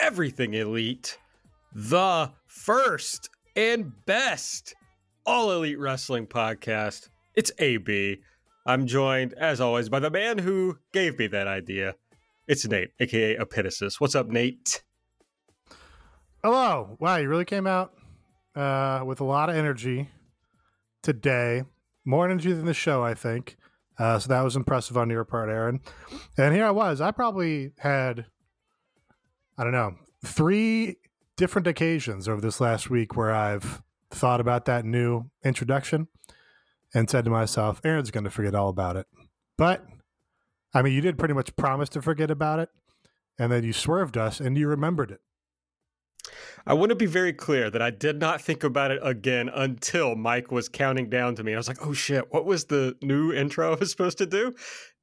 Everything Elite, the first and best all elite wrestling podcast. It's AB. I'm joined, as always, by the man who gave me that idea. It's Nate, aka Epitasis. What's up, Nate? Hello. Wow, you really came out uh, with a lot of energy today. More energy than the show, I think. Uh, so that was impressive on your part, Aaron. And here I was. I probably had, I don't know, three different occasions over this last week where I've thought about that new introduction and said to myself, Aaron's going to forget all about it. But, I mean, you did pretty much promise to forget about it. And then you swerved us and you remembered it. I want to be very clear that I did not think about it again until Mike was counting down to me. I was like, "Oh shit, what was the new intro I was supposed to do?"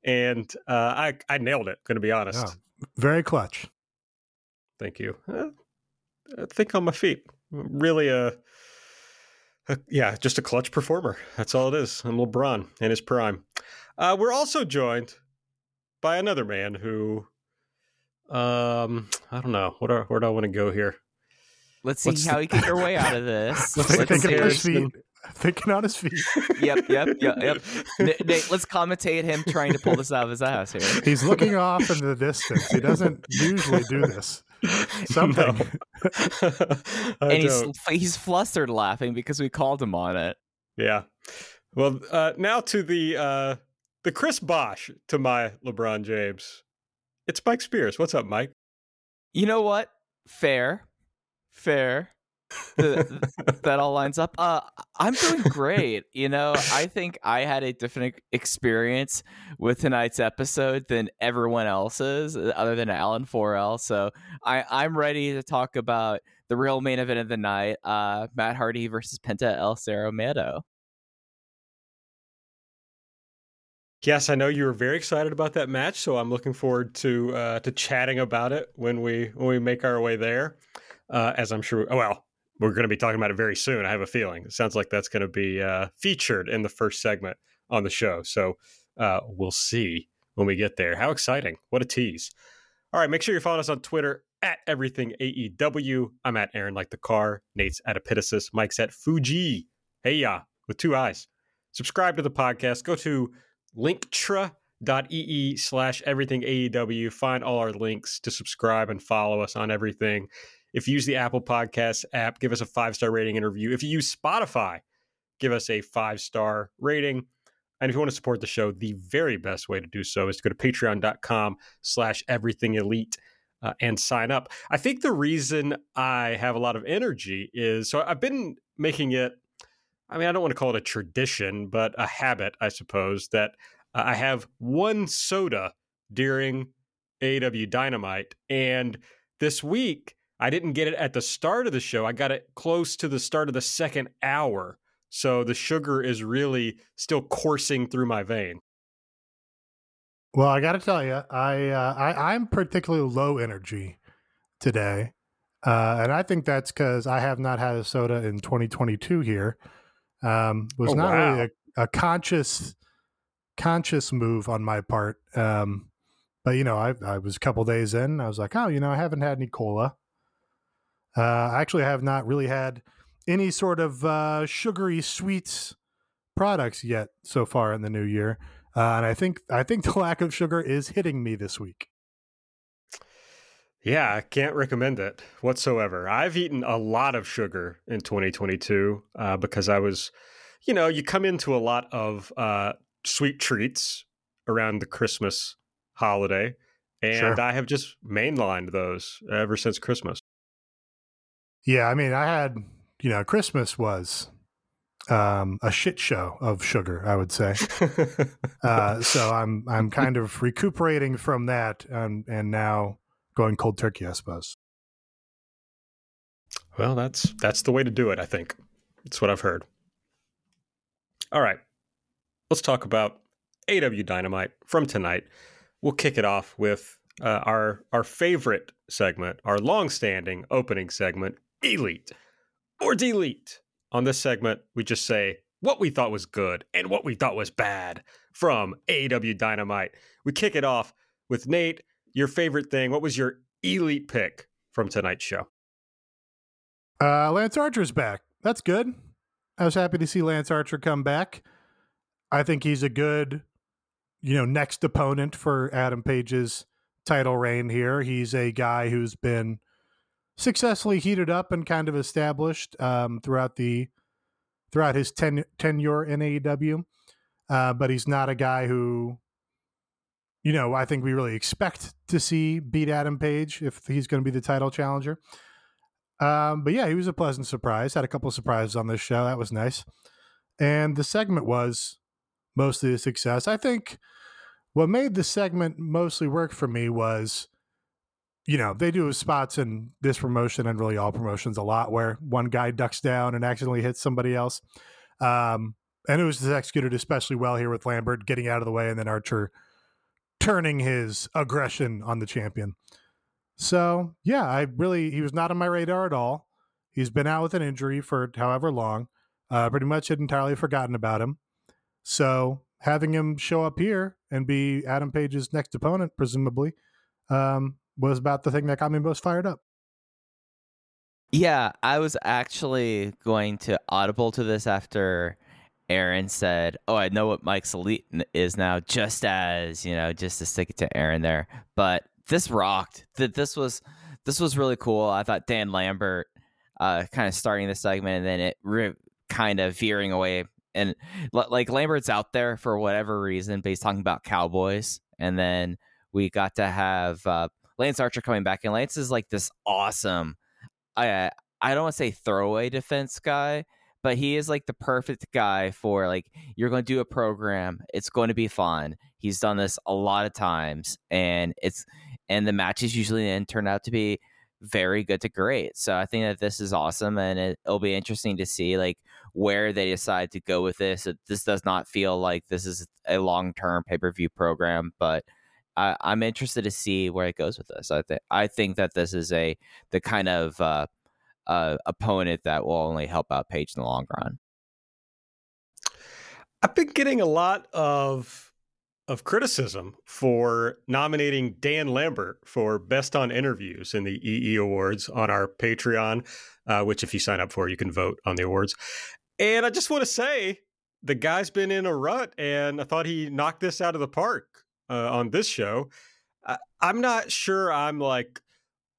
And uh, I I nailed it. Going to be honest. Yeah, very clutch. Thank you. Uh, I think on my feet. Really a, a, yeah, just a clutch performer. That's all it is. I'm LeBron in his prime. Uh, we're also joined by another man who, um, I don't know. What are, where do I want to go here? Let's see What's how the- he can get our way out of this. Let's Let's thinking on his see. feet. Thinking on his feet. Yep, yep, yep, yep. N- Nate, let's commentate him trying to pull this out of his ass here. He's looking off into the distance. He doesn't usually do this. Something. And he's he's flustered laughing because we called him on it. Yeah. Well, uh, now to the uh, the Chris Bosh to my LeBron James. It's Mike Spears. What's up, Mike? You know what? Fair, fair. The, that all lines up. Uh, I'm doing great. You know, I think I had a different experience with tonight's episode than everyone else's, uh, other than Alan Forel. So I, I'm ready to talk about the real main event of the night: uh, Matt Hardy versus Penta El Zero Miedo. Yes, I know you were very excited about that match, so I'm looking forward to uh, to chatting about it when we when we make our way there. Uh, as I'm sure, well, we're going to be talking about it very soon. I have a feeling. It sounds like that's going to be uh, featured in the first segment on the show. So uh, we'll see when we get there. How exciting! What a tease! All right, make sure you're following us on Twitter at everything AEW. I'm at Aaron like the car. Nate's at Epitasis. Mike's at Fuji. Hey ya, with two eyes. Subscribe to the podcast. Go to linktr.ee slash everything AEW. Find all our links to subscribe and follow us on everything. If you use the Apple Podcast app, give us a five star rating and review. If you use Spotify, give us a five star rating. And if you want to support the show, the very best way to do so is to go to patreon.com slash everything elite uh, and sign up. I think the reason I have a lot of energy is so I've been making it, I mean, I don't want to call it a tradition, but a habit, I suppose, that uh, I have one soda during AEW Dynamite. And this week, I didn't get it at the start of the show. I got it close to the start of the second hour. So the sugar is really still coursing through my vein. Well, I got to tell you, I, uh, I I'm particularly low energy today, uh, and I think that's because I have not had a soda in 2022. Here um, was Oh, not wow. really a, a conscious conscious move on my part. Um, but you know, I I was a couple days in. I was like, oh, you know, I haven't had any cola. Uh, I actually have not really had any sort of uh, sugary sweets products yet so far in the new year. Uh, and I think I think the lack of sugar is hitting me this week. Yeah, I can't recommend it whatsoever. I've eaten a lot of sugar in 2022 uh, because I was, you know, you come into a lot of uh, sweet treats around the Christmas holiday, and Sure. I have just mainlined those ever since Christmas. Yeah, I mean, I had you know, Christmas was um, a shit show of sugar, I would say. Uh, so I'm I'm kind of recuperating from that, and and now going cold turkey, I suppose. Well, that's that's the way to do it, I think. That's what I've heard. All right. Let's talk about AEW Dynamite from tonight. We'll kick it off with uh, our our favorite segment, our long-standing opening segment, Elite or Delete. On this segment, we just say what we thought was good and what we thought was bad from AEW Dynamite. We kick it off with Nate. Your favorite thing? What was your elite pick from tonight's show? Uh, Lance Archer's back. That's good. I was happy to see Lance Archer come back. I think he's a good, you know, next opponent for Adam Page's title reign here. He's a guy who's been successfully heated up and kind of established um, throughout the throughout his ten, tenure in AEW. Uh, but he's not a guy who, you know, I think we really expect to see beat Adam Page if he's going to be the title challenger. Um, but yeah, he was a pleasant surprise. Had a couple surprises on this show. That was nice. And the segment was mostly a success. I think what made the segment mostly work for me was, you know, they do spots in this promotion and really all promotions a lot where one guy ducks down and accidentally hits somebody else. Um, and it was executed especially well here with Lambert getting out of the way and then Archer turning his aggression on the champion. So yeah, I really he was not on my radar at all. He's been out with an injury for however long. Uh, pretty much had entirely forgotten about him. So having him show up here and be Adam Page's next opponent, presumably, um, was about the thing that got me most fired up. Yeah, I was actually going to audible to this after Aaron said, "Oh, I know what Mike's elite is now," just as you know, just to stick it to Aaron there. But this rocked. That this was this was really cool. I thought Dan Lambert uh, kind of starting the segment and then it re- kind of veering away. And like Lambert's out there for whatever reason, but he's talking about Cowboys. And then we got to have uh, Lance Archer coming back, and Lance is like this awesome. I I don't want to say throwaway defense guy, but he is like the perfect guy for like you're going to do a program. It's going to be fun. He's done this a lot of times, and it's and the matches usually then turn out to be very good to great. So I think that this is awesome, and it, will be interesting to see like where they decide to go with this. This does not feel like this is a long term pay per view program, but I, am interested to see where it goes with this. I think I think that this is a the kind of uh, uh, opponent that will only help out Page in the long run. I've been getting a lot of of criticism for nominating Dan Lambert for Best on Interviews in the EE Awards on our Patreon, uh, which, if you sign up for, you can vote on the awards. And I just want to say the guy's been in a rut, and I thought he knocked this out of the park uh, on this show. I- I'm not sure I'm like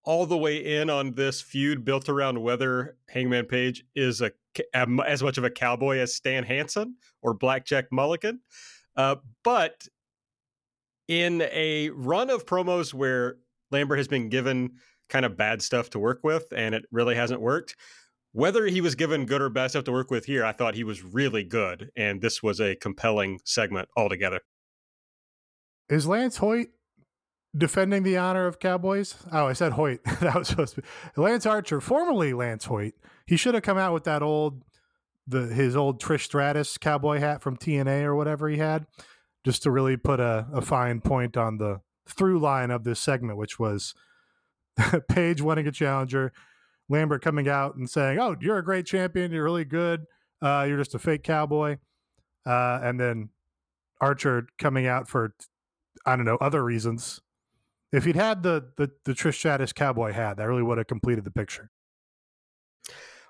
all the way in on this feud built around whether Hangman Page is a as much of a cowboy as Stan Hansen or Blackjack Mulligan. Uh, but in a run of promos where Lambert has been given kind of bad stuff to work with and it really hasn't worked, whether he was given good or bad stuff to work with here, I thought he was really good. And this was a compelling segment altogether. Is Lance Hoyt defending the honor of Cowboys? Oh, I said Hoyt. that was supposed to be Lance Archer, formerly Lance Hoyt. He should have come out with that old the his old Trish Stratus cowboy hat from TNA or whatever he had just to really put a, a fine point on the through line of this segment, which was Page winning a challenger, Lambert coming out and saying, "Oh, you're a great champion. You're really good. Uh, you're just a fake cowboy," uh, and then Archer coming out for I don't know other reasons. If he'd had the the, the Trish Stratus cowboy hat, that really would have completed the picture.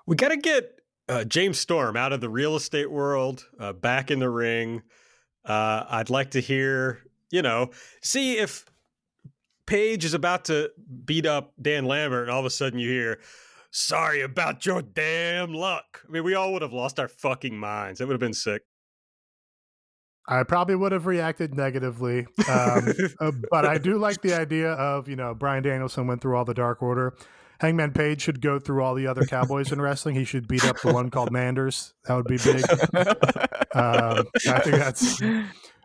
We got to get uh, James Storm out of the real estate world, uh, back in the ring. Uh, I'd like to hear, you know, see if Page is about to beat up Dan Lambert, and all of a sudden you hear, "Sorry about your damn luck." I mean, we all would have lost our fucking minds. It would have been sick. I probably would have reacted negatively, um, uh, but I do like the idea of you know Bryan Danielson went through all the Dark Order. Hangman Page should go through all the other cowboys in wrestling. He should beat up the one called Manders. That would be big. uh, I think that's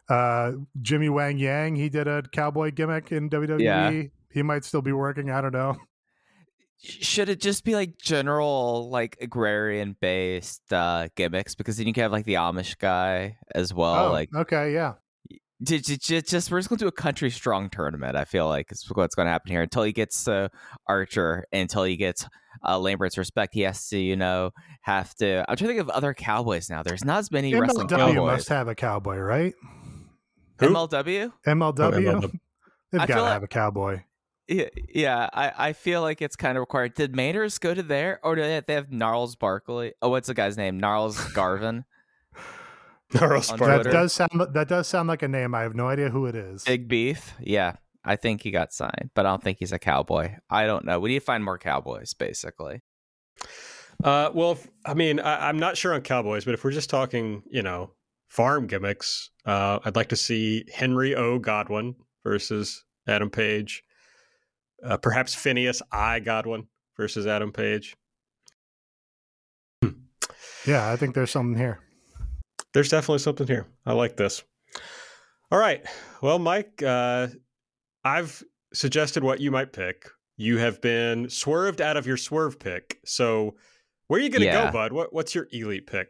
uh, Jimmy Wang Yang. He did a cowboy gimmick in WWE. Yeah. He might still be working. I don't know. Should it just be like general, like agrarian based uh, gimmicks? Because then you can have like the Amish guy as well. Oh, like, okay, yeah just, just we're just going to do a country strong tournament. I feel like is what's going to happen here until he gets uh, Archer, until he gets uh, Lambert's respect. He has to, you know, have to. I'm trying to think of other cowboys now. There's not as many MLW wrestling cowboys. must have a cowboy, right? Who? MLW. MLW. Oh, MLW. They've got to like, have a cowboy. Yeah, yeah, I, I feel like it's kind of required. Did Maynard's go to there, or do they have, they have Gnarls Barkley? Oh, what's the guy's name? Gnarls Garvin. Gnarls On Barkley. That does sound that does sound like a name. I have no idea who it is. Big Beef. Yeah, I think he got signed, but I don't think he's a cowboy. I don't know. We need to find more cowboys, basically. Uh, well, if- I mean, I, I'm not sure on Cowboys, but if we're just talking, you know, farm gimmicks, uh, I'd like to see Henry O. Godwin versus Adam Page. Uh, perhaps Phineas I. Godwin versus Adam Page. Yeah, I think there's something here. There's definitely something here. I like this. All right. Well, Mike, uh, I've suggested what you might pick. You have been swerved out of your swerve pick. So, where are you going to Yeah. go, bud? What, what's your elite pick?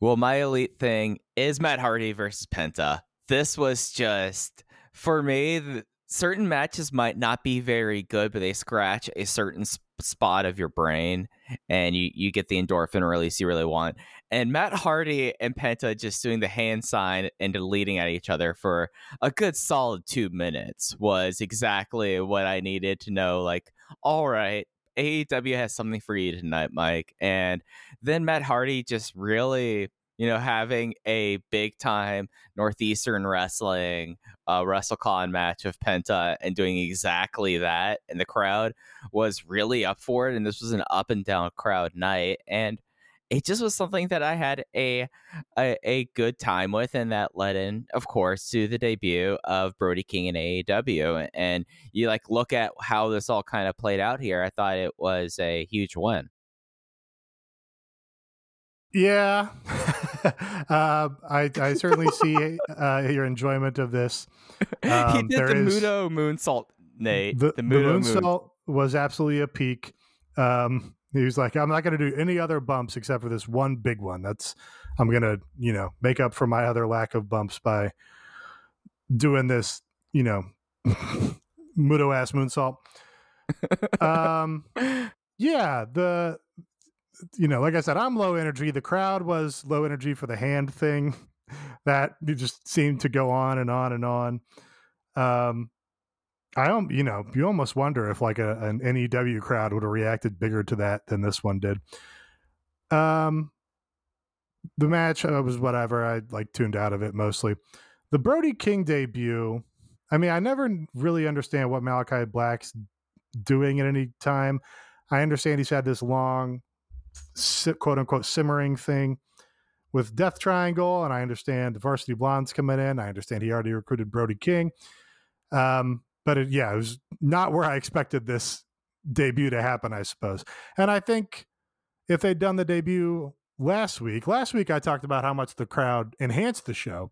Well, my elite thing is Matt Hardy versus Penta. This was just for me. Certain matches might not be very good, but they scratch a certain sp- spot of your brain, and you you get the endorphin release you really want. And Matt Hardy and Penta just doing the hand sign and deleting at each other for a good solid two minutes was exactly what I needed to know. Like, all right, AEW has something for you tonight, Mike, and then Matt Hardy just really, you know, having a big time Northeastern wrestling uh, WrestleCon match of Penta and doing exactly that, and the crowd was really up for it. And this was an up and down crowd night, and it just was something that I had a, a a good time with, and that led in, of course, to the debut of Brody King in AEW. And you like look at how this all kind of played out here. I thought it was a huge win. Yeah, uh, I I certainly see uh, your enjoyment of this. he Um, did there the is- Mudo moonsault, Nate. the, the the Mudo moon. moonsault was absolutely a peak. Um, he was like, "I'm not going to do any other bumps except for this one big one. That's I'm going to, you know, make up for my other lack of bumps by doing this, you know, mudo ass moonsault." Um, yeah, the you know, like I said, I'm low energy. The crowd was low energy for the hand thing. That just seemed to go on and on and on. Um, I don't, you know, you almost wonder if like a, an NEW crowd would have reacted bigger to that than this one did. Um, the match uh, was whatever. I like tuned out of it mostly. The Brody King debut. I mean, I never really understand what Malakai Black's doing at any time. I understand he's had this long, quote unquote, simmering thing with Death Triangle, and I understand Varsity Blondes coming in. I understand he already recruited Brody King. Um, but it, yeah, it was not where I expected this debut to happen, I suppose. And I think if they'd done the debut last week, last week I talked about how much the crowd enhanced the show.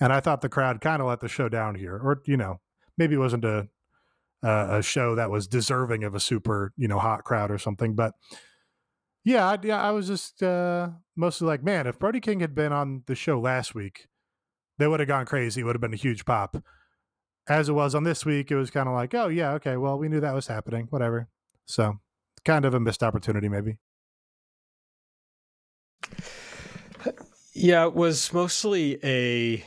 And I thought the crowd kind of let the show down here, or, you know, maybe it wasn't a, a, a show that was deserving of a super, you know, hot crowd or something. But yeah, I, yeah, I was just uh, mostly like, man, if Brody King had been on the show last week, they would have gone crazy. It would have been a huge pop. As it was on this week, it was kind of like, oh yeah, okay, well, we knew that was happening, whatever. So, kind of a missed opportunity, maybe. Yeah, it was mostly a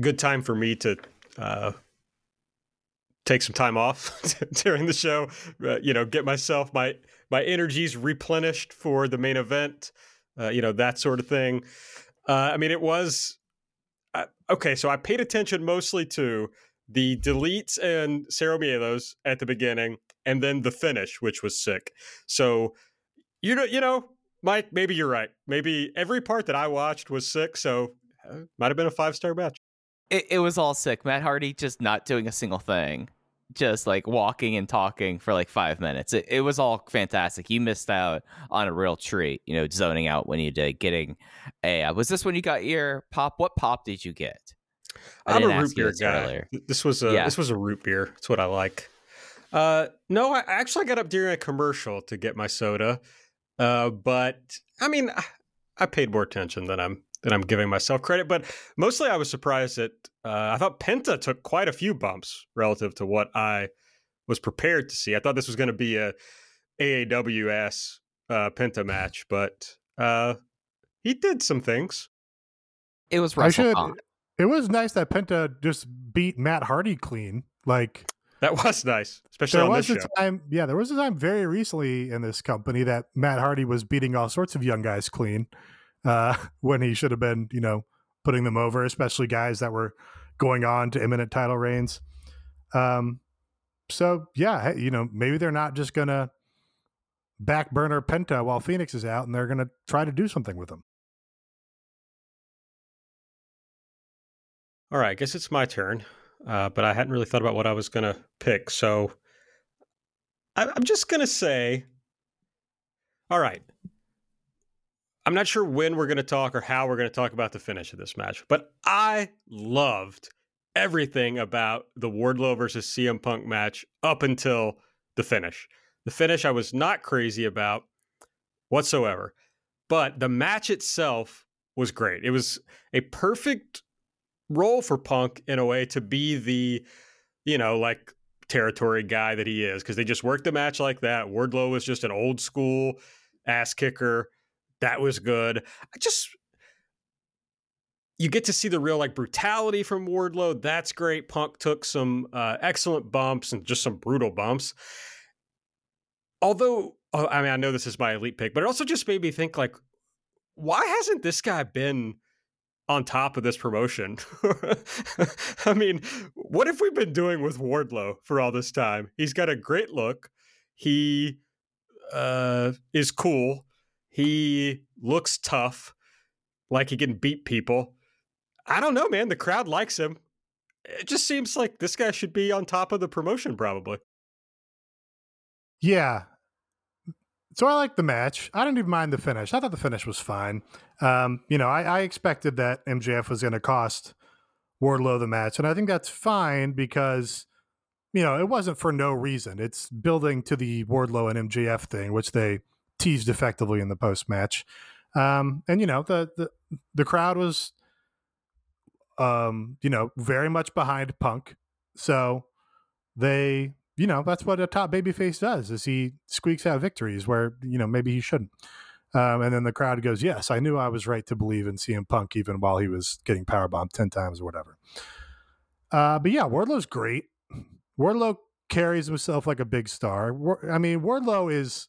good time for me to uh, take some time off during the show. Uh, you know, get myself my my energy's replenished for the main event. Uh, you know that sort of thing. Uh, I mean, it was uh, okay. So I paid attention mostly to the deletes and Cero Miedos at the beginning, and then the finish, which was sick. So you know, you know, Mike, maybe you're right. Maybe every part that I watched was sick, so uh, might have been a five star match. It, it was all sick. Matt Hardy just not doing a single thing, just like walking and talking for like five minutes. It, it was all fantastic. You missed out on a real treat, you know, zoning out when you did getting a. Uh, was this when you got your pop? What pop did you get? I I'm a root beer this guy. earlier. This was a Yeah. this was a root beer. That's what I like. Uh, no, I I actually got up during a commercial to get my soda. Uh, but I mean, I- I paid more attention than I'm than I'm giving myself credit. But mostly, I was surprised that uh, I thought Penta took quite a few bumps relative to what I was prepared to see. I thought this was going to be a AAW ass uh, Penta match, but uh, he did some things. It was I should. WrestleCon. It was nice that Penta just beat Matt Hardy clean Like that was nice, especially there on was this a show. time, yeah, there was a time very recently in this company that Matt Hardy was beating all sorts of young guys clean uh, when he should have been, you know, putting them over, especially guys that were going on to imminent title reigns. Um, so yeah, you know, maybe they're not just gonna back burner Penta while Phoenix is out, and they're gonna try to do something with him. All right, I guess it's my turn, uh, but I hadn't really thought about what I was to pick. So I, I'm just to say, all right. I'm not sure when we're going to talk or how we're going to talk about the finish of this match, but I loved everything about the Wardlow versus CM Punk match up until the finish. The finish I was not crazy about whatsoever, but the match itself was great. It was a perfect role for Punk in a way to be the, you know, like territory guy that he is because they just worked the match like that. Wardlow was just an old school ass kicker. That was good. I just you get to see the real like brutality from Wardlow. That's great. Punk took some uh, excellent bumps and just some brutal bumps. Although, oh, I mean, I know this is my elite pick, but it also just made me think like, why hasn't this guy been on top of this promotion. I mean, what have we been doing with Wardlow for all this time? He's got a great look. He uh, is cool. He looks tough, like he can beat people. I don't know, man. The crowd likes him. It just seems like this guy should be on top of the promotion, probably. Yeah. So I like the match. I didn't even mind the finish. I thought the finish was fine. Um, you know, I, I expected that MJF was going to cost Wardlow the match, and I think that's fine because you know it wasn't for no reason. It's building to the Wardlow and MJF thing, which they teased effectively in the post match. Um, and you know the the the crowd was, um, you know, very much behind Punk, so they you know that's what a top babyface does is he squeaks out victories where you know maybe he shouldn't. Um, and then the crowd goes yes i knew i was right to believe in cm punk even while he was getting powerbombed 10 times or whatever. Uh, but yeah wardlow's great. Wardlow carries himself like a big star. I mean wardlow is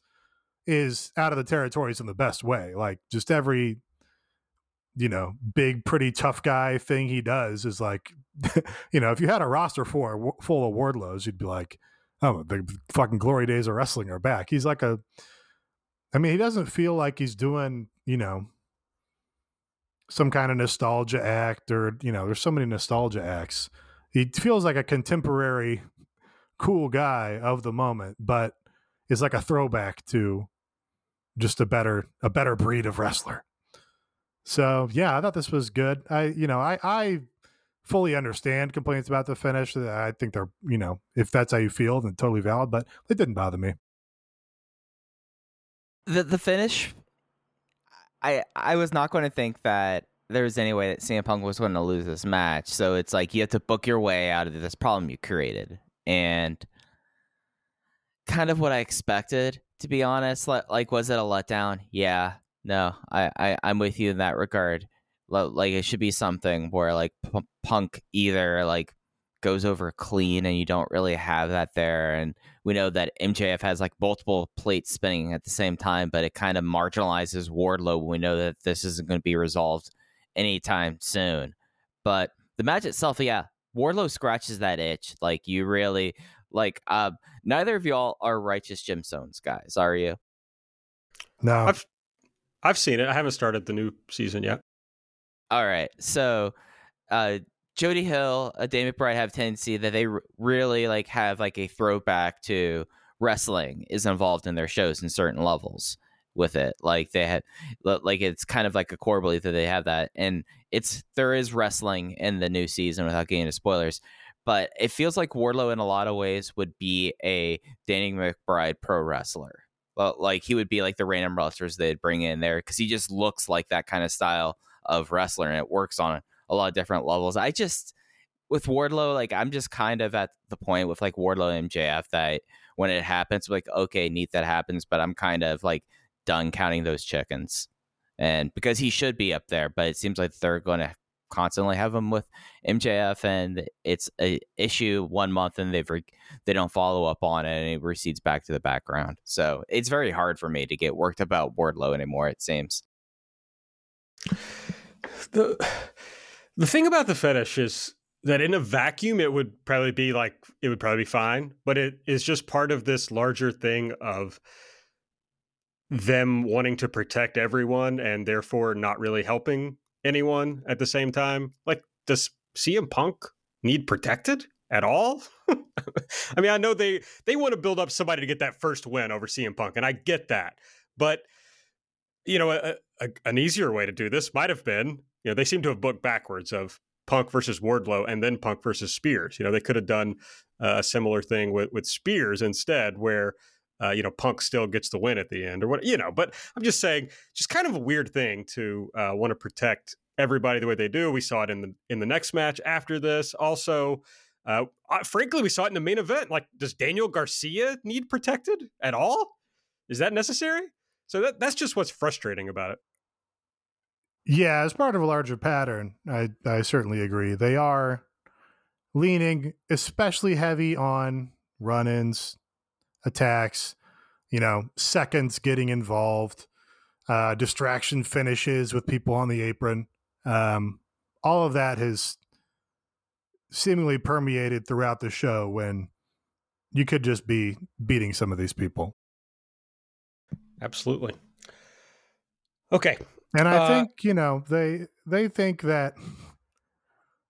is out of the territories in the best way like just every you know big pretty tough guy thing he does is like you know if you had a roster for full of wardlows you'd be like oh, the fucking glory days of wrestling are back. He's like a, I mean, he doesn't feel like he's doing, you know, some kind of nostalgia act or, you know, there's so many nostalgia acts. He feels like a contemporary cool guy of the moment, but is like a throwback to just a better, a better breed of wrestler. So yeah, I thought this was good. I, you know, I, I fully understand complaints about the finish. Uh, I think they're, you know, if that's how you feel, then totally valid, but it didn't bother me. The the finish I I was not going to think that there was any way that CM Punk was going to lose this match. So it's like you have to book your way out of this problem you created. And kind of what I expected, to be honest. Like, was it a letdown? Yeah. No, I, I, I'm with you in that regard like it should be something where like P- punk either like goes over clean and you don't really have that there and we know that MJF has like multiple plates spinning at the same time but it kind of marginalizes Wardlow we know that this isn't going to be resolved anytime soon but the match itself yeah Wardlow scratches that itch like you really like uh neither of y'all are righteous gemstones guys are you no I've I've seen it I haven't started the new season yet all right. So, uh, Jody Hill, uh, Dave McBride have tendency that they r- really like have like a throwback to wrestling is involved in their shows in certain levels with it. Like they had, like it's kind of like a core belief that they have that, and it's there is wrestling in the new season without getting into spoilers. But it feels like Wardlow in a lot of ways would be a Danny McBride pro wrestler. Well, like he would be like the random wrestlers they'd bring in there because he just looks like that kind of style of wrestler and it works on a lot of different levels. I just with Wardlow, like I'm just kind of at the point with like Wardlow and MJF that when it happens, like okay, neat that happens, but I'm kind of like done counting those chickens. And because he should be up there, but it seems like they're going to constantly have them with MJF, and it's a issue one month, and they've re- they don't follow up on it, and it recedes back to the background. So it's very hard for me to get worked about Wardlow anymore. It seems. The the thing about the fetish is that in a vacuum it would probably be like it would probably be fine, but it is just part of this larger thing of them wanting to protect everyone and therefore not really helping anyone at the same time. Like, does CM Punk need protected at all? I mean, I know they they want to build up somebody to get that first win over CM Punk, and I get that, but you know, a, a, an easier way to do this might have been, you know, they seem to have booked backwards of Punk versus Wardlow and then Punk versus Spears. You know, they could have done uh, a similar thing with with Spears instead, where uh, you know, Punk still gets the win at the end or what, you know. But I'm just saying, just kind of a weird thing to uh, want to protect everybody the way they do. We saw it in the in the next match after this. Also, uh, frankly, we saw it in the main event. Like, does Daniel Garcia need protected at all? Is that necessary? So that that's just what's frustrating about it. Yeah, as part of a larger pattern, I I certainly agree. They are leaning especially heavy on run-ins, attacks, you know, seconds getting involved, uh, distraction finishes with people on the apron. Um, all of that has seemingly permeated throughout the show when you could just be beating some of these people. Absolutely. Okay. And I uh, think, you know, they they think that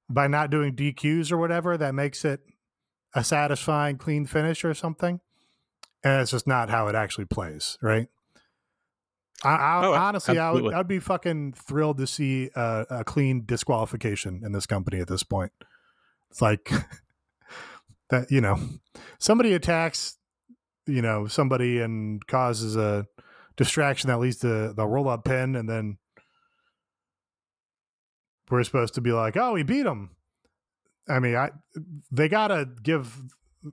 by not doing DQs or whatever, that makes it a satisfying clean finish or something and it's just not how it actually plays, right? I, I oh, honestly, I would, I'd be fucking thrilled to see a, a, clean disqualification in this company at this point. It's like that, you know, somebody attacks, you know, somebody and causes a distraction that leads to the roll up pin, and then we're supposed to be like, oh, we beat him. I mean, I they gotta give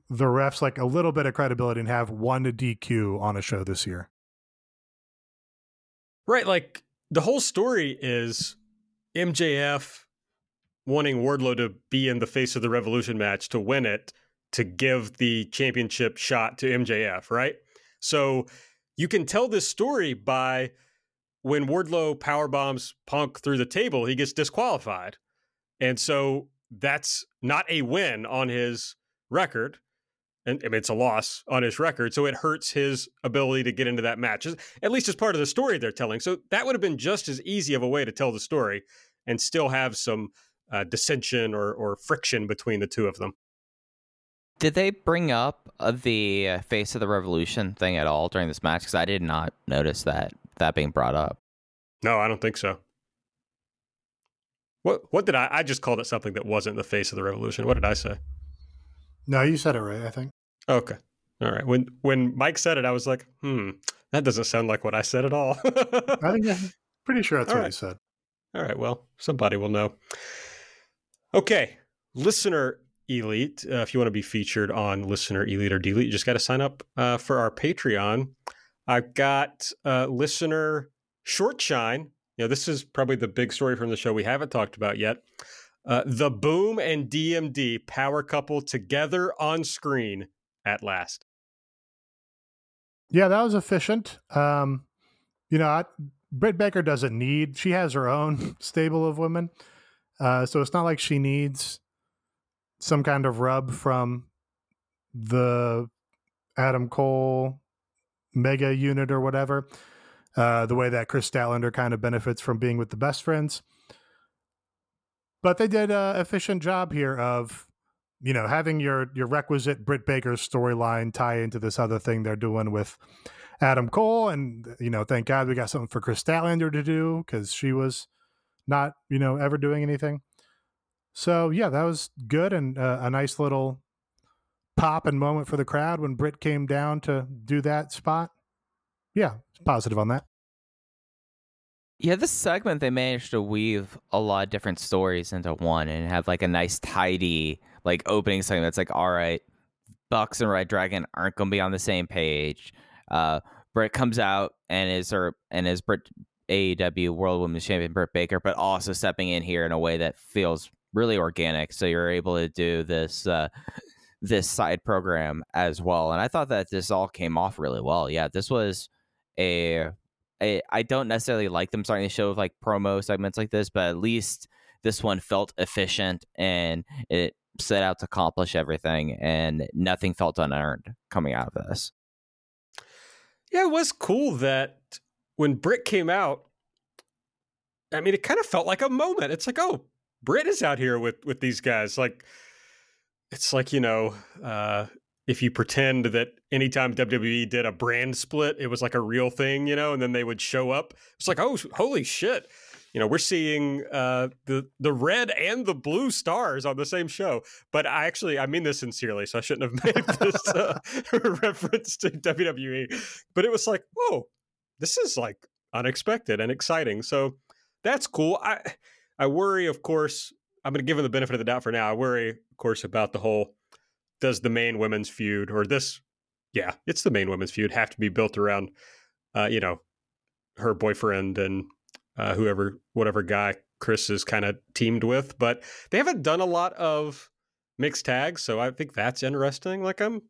the refs like a little bit of credibility and have one DQ on a show this year. Right. Like the whole story is MJF wanting Wardlow to be in the face of the Revolution match to win it to give the championship shot to MJF, right? So you can tell this story by when Wardlow power bombs Punk through the table, he gets disqualified. And so that's not a win on his record. And I mean, it's a loss on his record. So it hurts his ability to get into that match, at least as part of the story they're telling. So that would have been just as easy of a way to tell the story and still have some uh, dissension or, or friction between the two of them. Did they bring up uh, the face of the revolution thing at all during this match? Because I did not notice that that being brought up. No, I don't think so. What what did I? I just called it something that wasn't the face of the revolution. What did I say? No, you said it right. I think. Okay. All right. When when Mike said it, I was like, hmm, that doesn't sound like what I said at all. I think I'm pretty sure that's all what right. he said. All right. Well, somebody will know. Okay. Listener Elite. Uh, if you want to be featured on Listener Elite or Delete, you just got to sign up uh, for our Patreon. I've got uh, Listener Short Shine. You know, this is probably the big story from the show we haven't talked about yet. Uh, the Boom and DMD power couple together on screen at last. Yeah, that was efficient. Um, you know, I, Britt Baker doesn't need, she has her own stable of women. Uh, so it's not like she needs some kind of rub from the Adam Cole mega unit or whatever. Uh, the way that Kris Statlander kind of benefits from being with the best friends. But they did an efficient job here of, you know, having your your requisite Britt Baker storyline tie into this other thing they're doing with Adam Cole, and you know, thank God we got something for Kris Statlander to do because she was not, you know, ever doing anything. So yeah, that was good and uh, a nice little pop and moment for the crowd when Britt came down to do that spot. Yeah, positive on that. Yeah, this segment they managed to weave a lot of different stories into one and have like a nice tidy like opening segment that's like, all right, Bucks and Red Dragon aren't gonna be on the same page. Uh Britt comes out and is her and is Britt AEW World Women's Champion Britt Baker, but also stepping in here in a way that feels really organic. So you're able to do this uh, this side program as well. And I thought that this all came off really well. Yeah, this was a, a I don't necessarily like them starting the show with like promo segments like this, but at least this one felt efficient and it set out to accomplish everything and nothing felt unearned coming out of this. Yeah, it was cool that when Britt came out, I mean, it kind of felt like a moment. It's like, oh, Britt is out here with with these guys. Like, it's like you know, uh, if you pretend that anytime WWE did a brand split, it was like a real thing, you know, and then they would show up. It's like, oh, holy shit! You know, we're seeing uh, the the red and the blue stars on the same show. But I actually, I mean this sincerely, so I shouldn't have made this uh, reference to WWE. But it was like, whoa, this is like unexpected and exciting. So that's cool. I I worry, of course. I'm going to give him the benefit of the doubt for now. I worry, of course, about the whole does the main women's feud or this, yeah, it's the main women's feud have to be built around, uh, you know, her boyfriend and uh, whoever, whatever guy Kris is kind of teamed with. But they haven't done a lot of mixed tags, so I think that's interesting. Like I'm,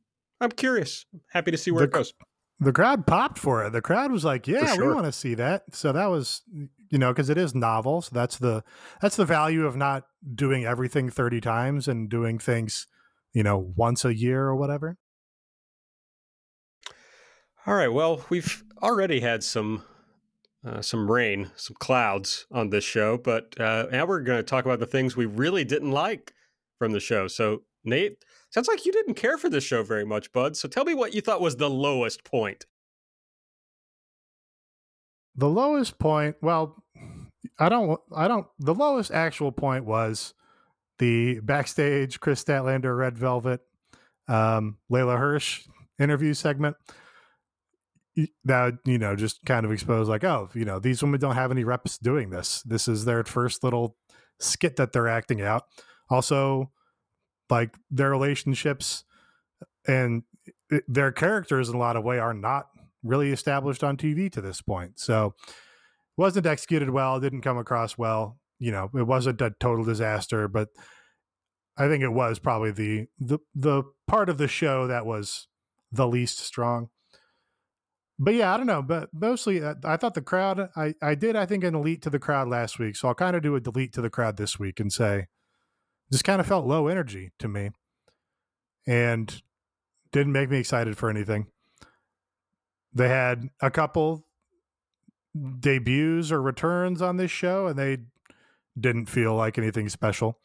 I'm curious. Happy to see where The- it goes. the crowd popped for it. The crowd was like, "Yeah, sure. we want to see that." So that was, you know, because it is novel. So that's the that's the value of not doing everything thirty times and doing things, you know, once a year or whatever. All right. Well, we've already had some uh, some rain, some clouds on this show, but uh, now we're going to talk about the things we really didn't like from the show. So, Nate, sounds like you didn't care for this show very much, bud. So, tell me what you thought was the lowest point. The lowest point, well, I don't, I don't. The lowest actual point was the backstage Kris Statlander, Red Velvet, um, Leyla Hirsch interview segment. That you know, just kind of exposed like, oh, you know, these women don't have any reps doing this. This is their first little skit that they're acting out. Also, like their relationships and their characters in a lot of way are not really established on TV to this point. So wasn't executed well, didn't come across well. You know, it wasn't a total disaster, but I think it was probably the the the part of the show that was the least strong. But yeah, I don't know. But mostly, uh, I thought the crowd. I I did. I think an elite to the crowd last week, so I'll kind of do a delete to the crowd this week and say, just kind of felt low energy to me, and didn't make me excited for anything. They had a couple debuts or returns on this show, and they didn't feel like anything special.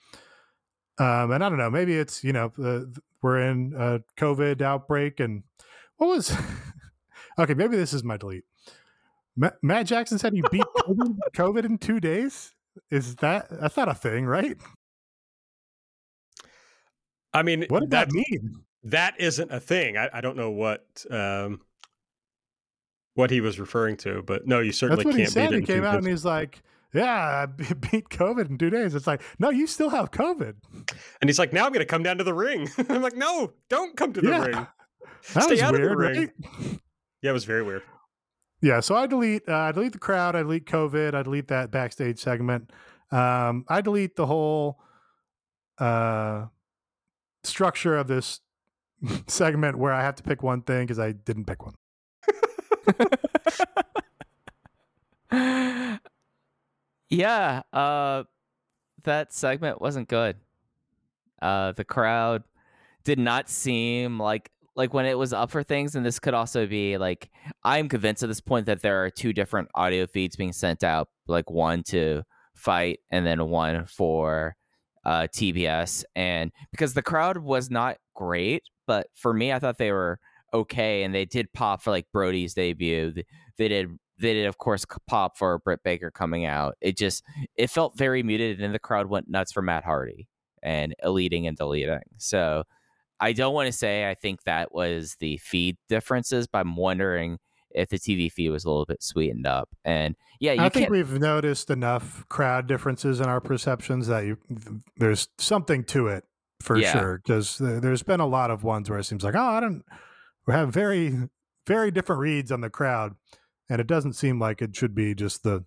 Um, and I don't know, maybe it's you know uh, we're in a COVID outbreak, and what was okay? Maybe this is my delete. Ma- Matt Jackson said he beat COVID, in two days. Is that that's not a thing, right? I mean, What did that, that mean? that isn't a thing. I, I don't know what um, what he was referring to, but no, you certainly That's what can't said. beat it. He came out and he's like, "Yeah, I beat COVID in two days." It's like, no, you still have COVID. and he's like, now I'm going to come down to the ring. I'm like, no, don't come to the Yeah. ring. That Stay was out of the weird, ring. right? Yeah, it was very weird. Yeah, so I delete uh, I delete the crowd, I delete COVID, I delete that backstage segment. Um, I delete the whole uh, structure of this segment where I have to pick one thing because I didn't pick one. Yeah, uh, that segment wasn't good. Uh, the crowd did not seem like like when it was up for things, and this could also be like I'm convinced at this point that there are two different audio feeds being sent out, like one to FITE and then one for uh, TBS, and because the crowd was not great, but for me, I thought they were okay, and they did pop for like Brody's debut. They, did they did of course pop for Britt Baker coming out. It just it felt very muted, and the crowd went nuts for Matt Hardy and leading and deleting. So I don't want to say I think that was the feed differences, but I'm wondering if the TV feed was a little bit sweetened up. And yeah, you I think we've noticed enough crowd differences in our perceptions that you, there's something to it for Yeah. sure. Because there's been a lot of ones where it seems like, oh, I don't, we have very, very different reads on the crowd. And it doesn't seem like it should be just the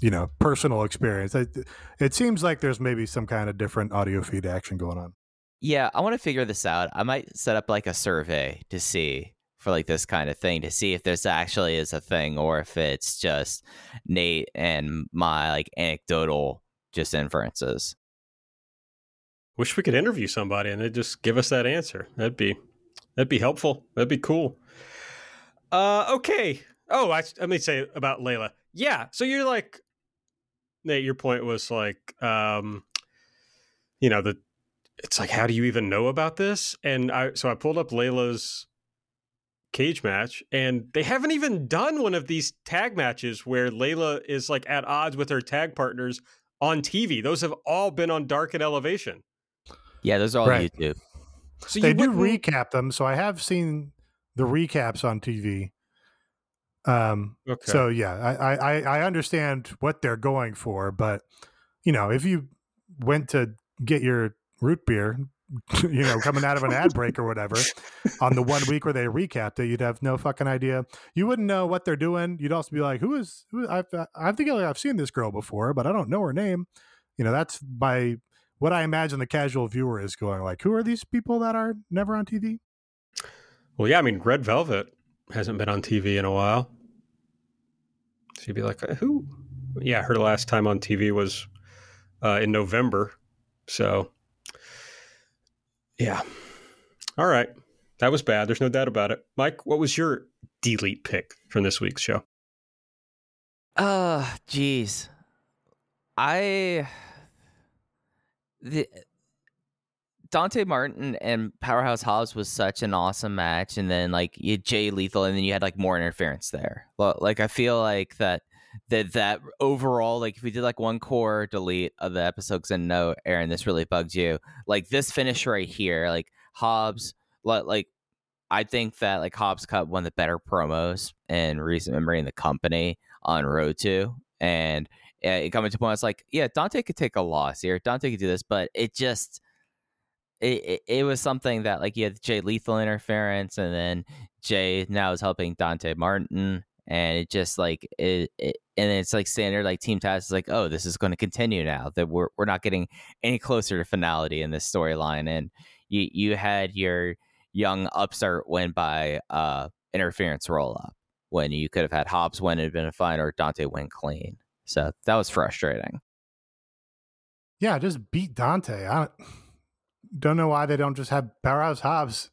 you know personal experience. It, it seems like there's maybe some kind of different audio feed action going on. Yeah, I want to figure this out. I might set up like a survey to see for like this kind of thing to see if this actually is a thing or if it's just Nate and my like anecdotal just inferences. Wish we could interview somebody and they just give us that answer. That'd be that'd be helpful. That'd be cool. Uh okay. Oh, I, let me say about Leyla. Yeah, so you're like Nate, your point was like um you know, the it's like how do you even know about this? And I so I pulled up Leyla's cage match and they haven't even done one of these tag matches where Leyla is like at odds with her tag partners on TV. Those have all been on Dark and Elevation. Yeah, those are all Right. YouTube. So they you do wouldn't- recap them, so I have seen the recaps on TV. Um, Okay. So yeah, I, I I understand what they're going for, but you know, if you went to get your root beer, you know, coming out of an ad break or whatever, on the one week where they recapped it, you'd have no fucking idea. You wouldn't know what they're doing. You'd also be like, "Who is? Who? I've I think I've seen this girl before, but I don't know her name." You know, that's my what I imagine the casual viewer is going like. Who are these people that are never on TV? Well, yeah, I mean, Red Velvet hasn't been on TV in a while. You'd be like, "Uh, who? Yeah, her last time on TV was uh, in November. So, yeah. All right. That was bad. There's no doubt about it. Mike, what was your delete pick from this week's show? Uh, jeez. I the Dante Martin and Powerhouse Hobbs was such an awesome match, and then like you Jay Lethal, and then you had like more interference there. Like I feel like that that that overall, like if we did like one core delete of the episode, because I know Aaron, this really bugged you. Like this finish right here, like Hobbs, like I think that like Hobbs cut one of the better promos in recent memory in the company on Road to, and it coming to point, it's like, yeah, Dante could take a loss here. Dante could do this, but it just it, it, it was something that like you had Jay Lethal interference, and then Jay now is helping Dante Martin, and it just like it, it and it's like standard like Team Taz is like, oh, this is going to continue now that we're we're not getting any closer to finality in this storyline, and you you had your young upstart win by uh interference roll up when you could have had Hobbs win and been a fine or Dante win clean. So that was frustrating. Yeah, just beat Dante. I don't, don't know why they don't just have Powerhouse Hobbs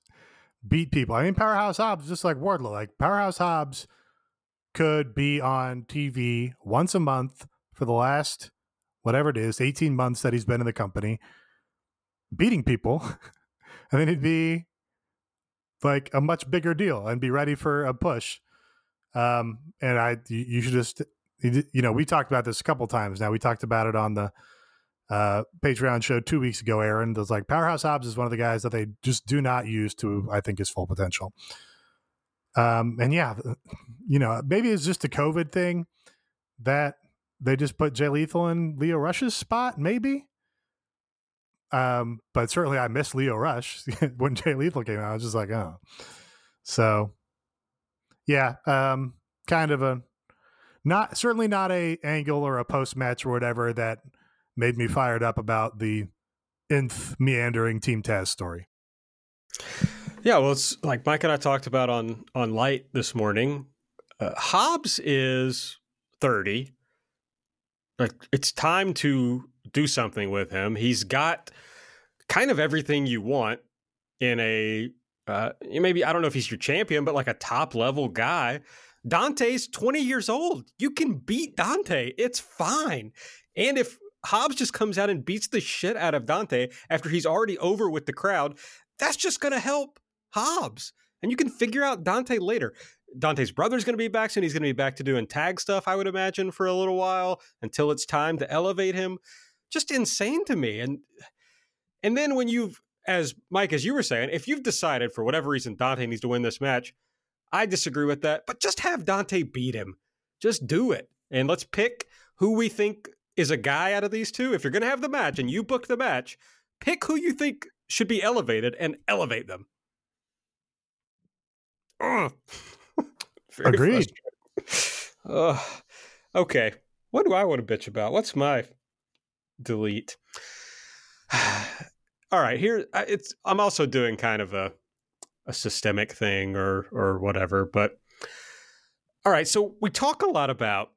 beat people. I mean, Powerhouse Hobbs, just like Wardlow, like Powerhouse Hobbs could be on TV once a month for the last whatever it is, 18 months that he's been in the company, beating people. and then he'd be like a much bigger deal and be ready for a push. Um, and I, you should just, you know, we talked about this a couple times now. We talked about it on the uh, Patreon show two weeks ago, Aaron. Was like Powerhouse Hobbs is one of the guys that they just do not use to, I think, his full potential. Um, and yeah, you know, maybe it's just a COVID thing that they just put Jay Lethal in Lio Rush's spot, maybe. Um, but certainly I missed Lio Rush when Jay Lethal came out. I was just like, oh. So yeah, um, kind of a not certainly not a angle or a post match or whatever that made me fired up about the nth meandering Team Taz story. Yeah, well, it's like Mike and I talked about on on Light this morning. Uh, Hobbs is thirty. Like it's time to do something with him. He's got kind of everything you want in a uh, maybe I don't know if he's your champion, but like a top level guy. Dante's twenty years old. You can beat Dante. It's fine. And if Hobbs just comes out and beats the shit out of Dante after he's already over with the crowd, that's just going to help Hobbs. And you can figure out Dante later. Dante's brother's going to be back soon. He's going to be back to doing tag stuff, I would imagine, for a little while until it's time to elevate him. Just insane to me. And and then when you've, as Mike, as you were saying, if you've decided for whatever reason Dante needs to win this match, I disagree with that. But just have Dante beat him. Just do it. And let's pick who we think is a guy out of these two. If you're going to have the match and you book the match, pick who you think should be elevated and elevate them. Ugh. Agreed. okay. What do I want to bitch about? What's my delete? All right, here it's. I'm also doing kind of a a systemic thing or or whatever, but all right. So we talk a lot about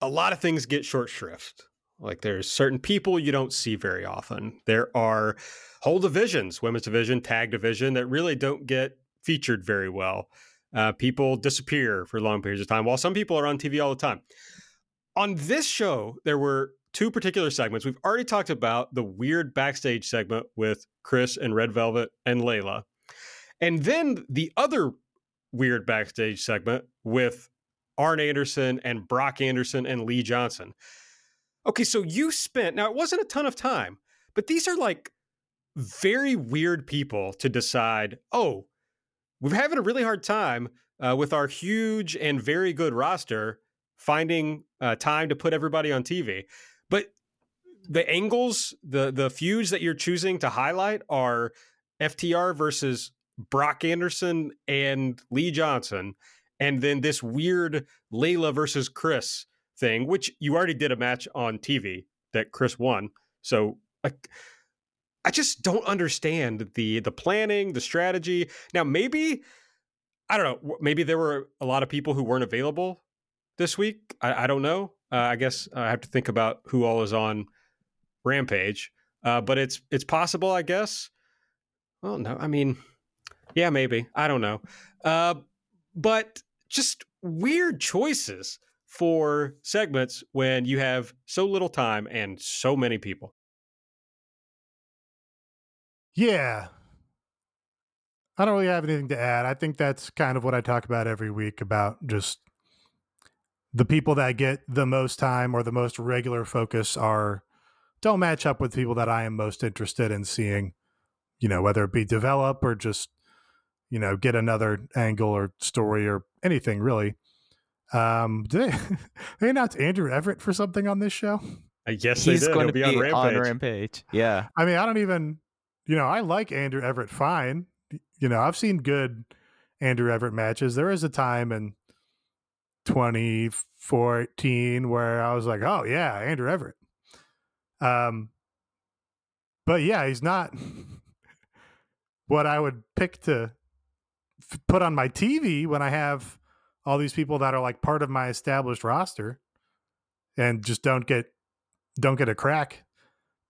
a lot of things get short shrift. Like there's certain people you don't see very often. There are whole divisions, women's division, tag division, that really don't get featured very well. Uh, people disappear for long periods of time, while some people are on TV all the time. On this show, there were two particular segments. We've already talked about the weird backstage segment with Chris and Red Velvet and Leyla. And then the other weird backstage segment with Arn Anderson and Brock Anderson and Lee Johnson. Okay, so you spent, now it wasn't a ton of time, but these are like very weird people to decide, oh, we're having a really hard time uh, with our huge and very good roster finding uh, time to put everybody on TV. But the angles, the the feuds that you're choosing to highlight are FTR versus Brock Anderson and Lee Johnson, and then this weird Leyla versus Chris thing, which you already did a match on TV that Chris won. So like I just don't understand the the planning, the strategy. Now maybe I don't know. Maybe there were a lot of people who weren't available this week. I, I don't know. Uh, I guess I have to think about who all is on Rampage. Uh, but it's it's possible, I guess. Well, no, I mean, yeah, maybe. I don't know. Uh, but just weird choices for segments when you have so little time and so many people. Yeah. I don't really have anything to add. I think that's kind of what I talk about every week about just the people that get the most time or the most regular focus are don't match up with people that I am most interested in seeing, you know, whether it be develop or just, you know, get another angle or story or anything really. Um, did they, they announced Andrew Everett for something on this show? I guess He's they did. going He'll to be, be on Rampage. on Rampage. Yeah. I mean, I don't even, you know, I like Andrew Everett fine. You know, I've seen good Andrew Everett matches. There is a time in 2014 where I was like, oh, yeah, Andrew Everett. Um, but yeah, he's not what I would pick to f- put on my TV when I have all these people that are like part of my established roster and just don't get don't get a crack,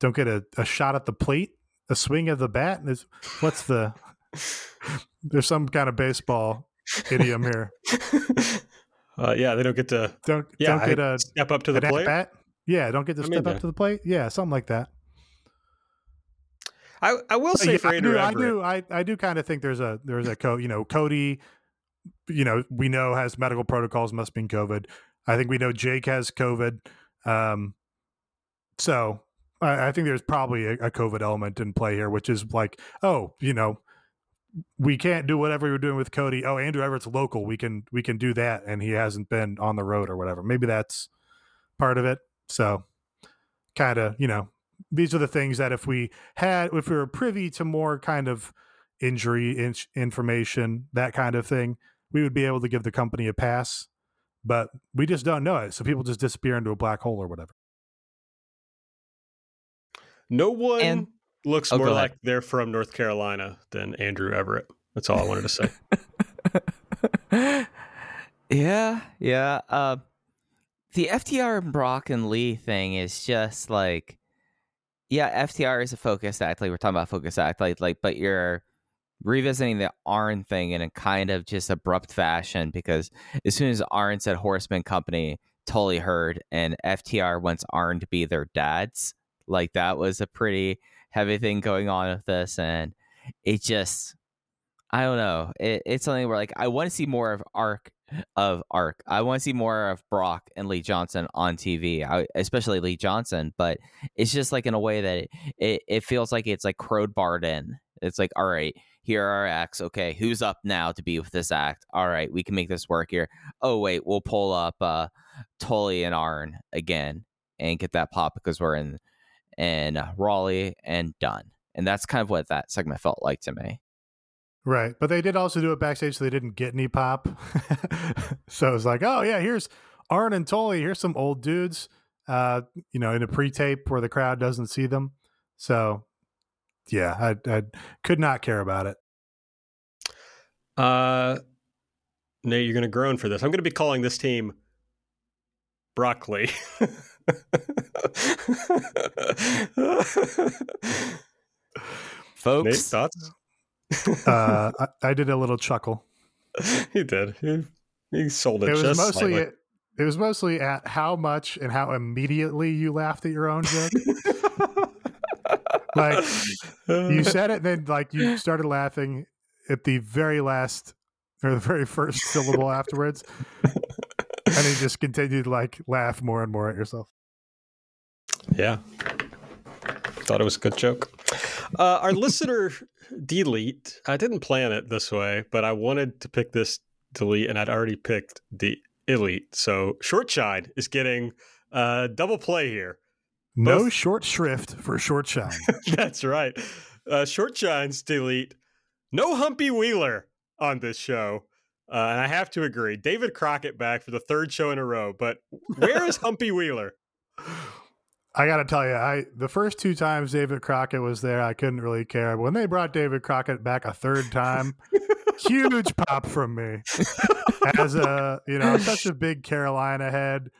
don't get a, a shot at the plate, a swing of the bat. Is what's the there's some kind of baseball idiom here. uh, yeah, they don't get to Don't yeah don't get a step up to the plate. bat. Yeah, don't get to I'm step up to the plate. Yeah, something like that. I, I will say yeah, for I Andrew do, I do, I, I do kind of think there's a there's a co you know Cody, you know we know has medical protocols must be COVID. I think we know Jake has COVID. Um, so I, I think there's probably a, a COVID element in play here, which is like, oh, you know, we can't do whatever we're doing with Cody. Oh, Andrew Everett's local. We can we can do that, and he hasn't been on the road or whatever. Maybe that's part of it. So kind of, you know, these are the things that if we had if we were privy to more kind of injury in- information, that kind of thing, we would be able to give the company a pass. But we just don't know it. So people just disappear into a black hole or whatever. no one And- looks Oh, more like ahead. they're from North Carolina than Andrew Everett. That's all I wanted to say. yeah, yeah. Uh, the FTR and Brock and Lee thing is just like, yeah, FTR is a focus act. Like we're talking about focus act, like like, but you're revisiting the Arn thing in a kind of just abrupt fashion because as soon as Arn said Horseman Company, totally heard, and FTR wants Arn to be their dads. Like that was a pretty heavy thing going on with this, and it just I don't know. It, it's something where like I want to see more of Arc of Arc. I want to see more of Brock and Lee Johnson on TV, I, especially Lee Johnson. But it's just like in a way that it, it, it feels like it's like crowed barred in. It's like, all right, here are our acts. Okay, who's up now to be with this act? All right, we can make this work here. Oh wait, we'll pull up uh Tully and Arn again and get that pop because we're in in Raleigh and done. And that's kind of what that segment felt like to me. Right. But they did also do it backstage so they didn't get any pop. so it was like, oh, yeah, here's Arn and Tully. Here's some old dudes, uh, you know, in a pre tape where the crowd doesn't see them. So, yeah, I, I could not care about it. Uh, Nate, you're going to groan for this. I'm going to be calling this team broccoli. Folks, Nate, thoughts? Uh, I, I, did a little chuckle. He did. He, he sold it. It was mostly it, it was mostly at how much and how immediately you laughed at your own joke. like you said it, then like you started laughing at the very last or the very first syllable afterwards, and you just continued to like laugh more and more at yourself. Yeah. Thought it was a good joke. Uh, our listener delete. I didn't plan it this way, but I wanted to pick this delete, and I'd already picked the elite. So short shine is getting uh, double play here. No Both- short shrift for short shine. That's right. Uh, short shines delete. No Humpy Wheeler on this show. Uh, and I have to agree. David Crockett back for the third show in a row, but where is Humpy Wheeler? I got to tell you, I the first two times David Crockett was there, I couldn't really care. But when they brought David Crockett back a third time, huge pop from me. As a you know, such a big Carolina head,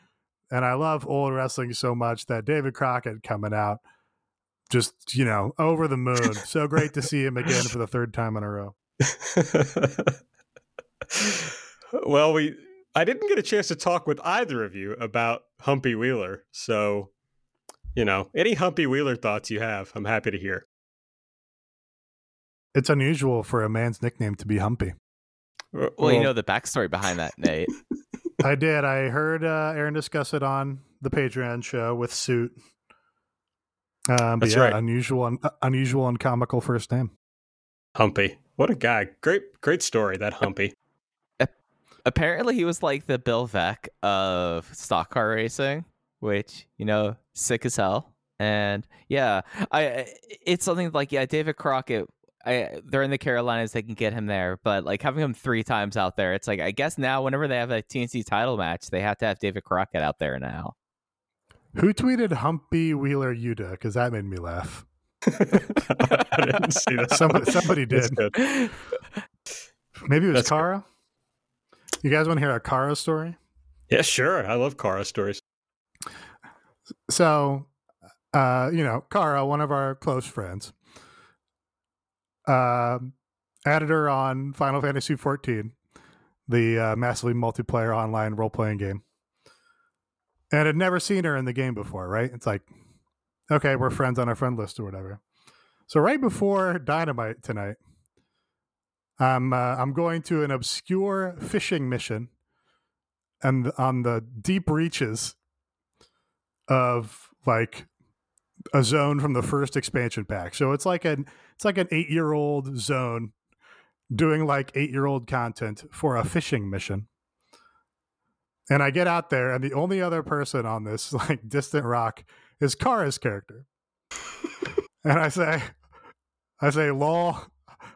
and I love old wrestling so much that David Crockett coming out, just you know, over the moon. So great to see him again for the third time in a row. well, we I didn't get a chance to talk with either of you about Humpy Wheeler, so you know, any Humpy Wheeler thoughts you have, I'm happy to hear. It's unusual for a man's nickname to be Humpy. well, you know the backstory behind that, Nate. I did. I heard uh, Aaron discuss it on the Patreon show with Suit. Um, but That's yeah, right. unusual, and uh, unusual and comical first name. Humpy, what a guy! Great, great story that Humpy. Apparently, he was like the Bill Veeck of stock car racing, which you know, sick as hell. And yeah, I eh, it's something like yeah, David Crockett. I, they're in the Carolinas, they can get him there, but like having him three times out there, it's like I guess now whenever they have a TNT title match, they have to have David Crockett out there now. Who tweeted Humpy Wheeler Yuta? Because that made me laugh. I didn't see that. Somebody, somebody did. Maybe it was That's good. Kara. You guys want to hear a Kara story? Yeah, sure. I love Kara stories. So, uh, you know, Kara, one of our close friends, um, added her on Final Fantasy XIV, the uh, massively multiplayer online role playing game, and had never seen her in the game before. Right? It's like, okay, we're friends on our friend list or whatever. So right before Dynamite tonight, I'm uh, I'm going to an obscure fishing mission, and on the deep reaches of like a zone from the first expansion pack. So it's like an it's like an eight year old zone doing like eight year old content for a fishing mission. And I get out there, and the only other person on this like distant rock is Kara's character. and I say, I say, lol,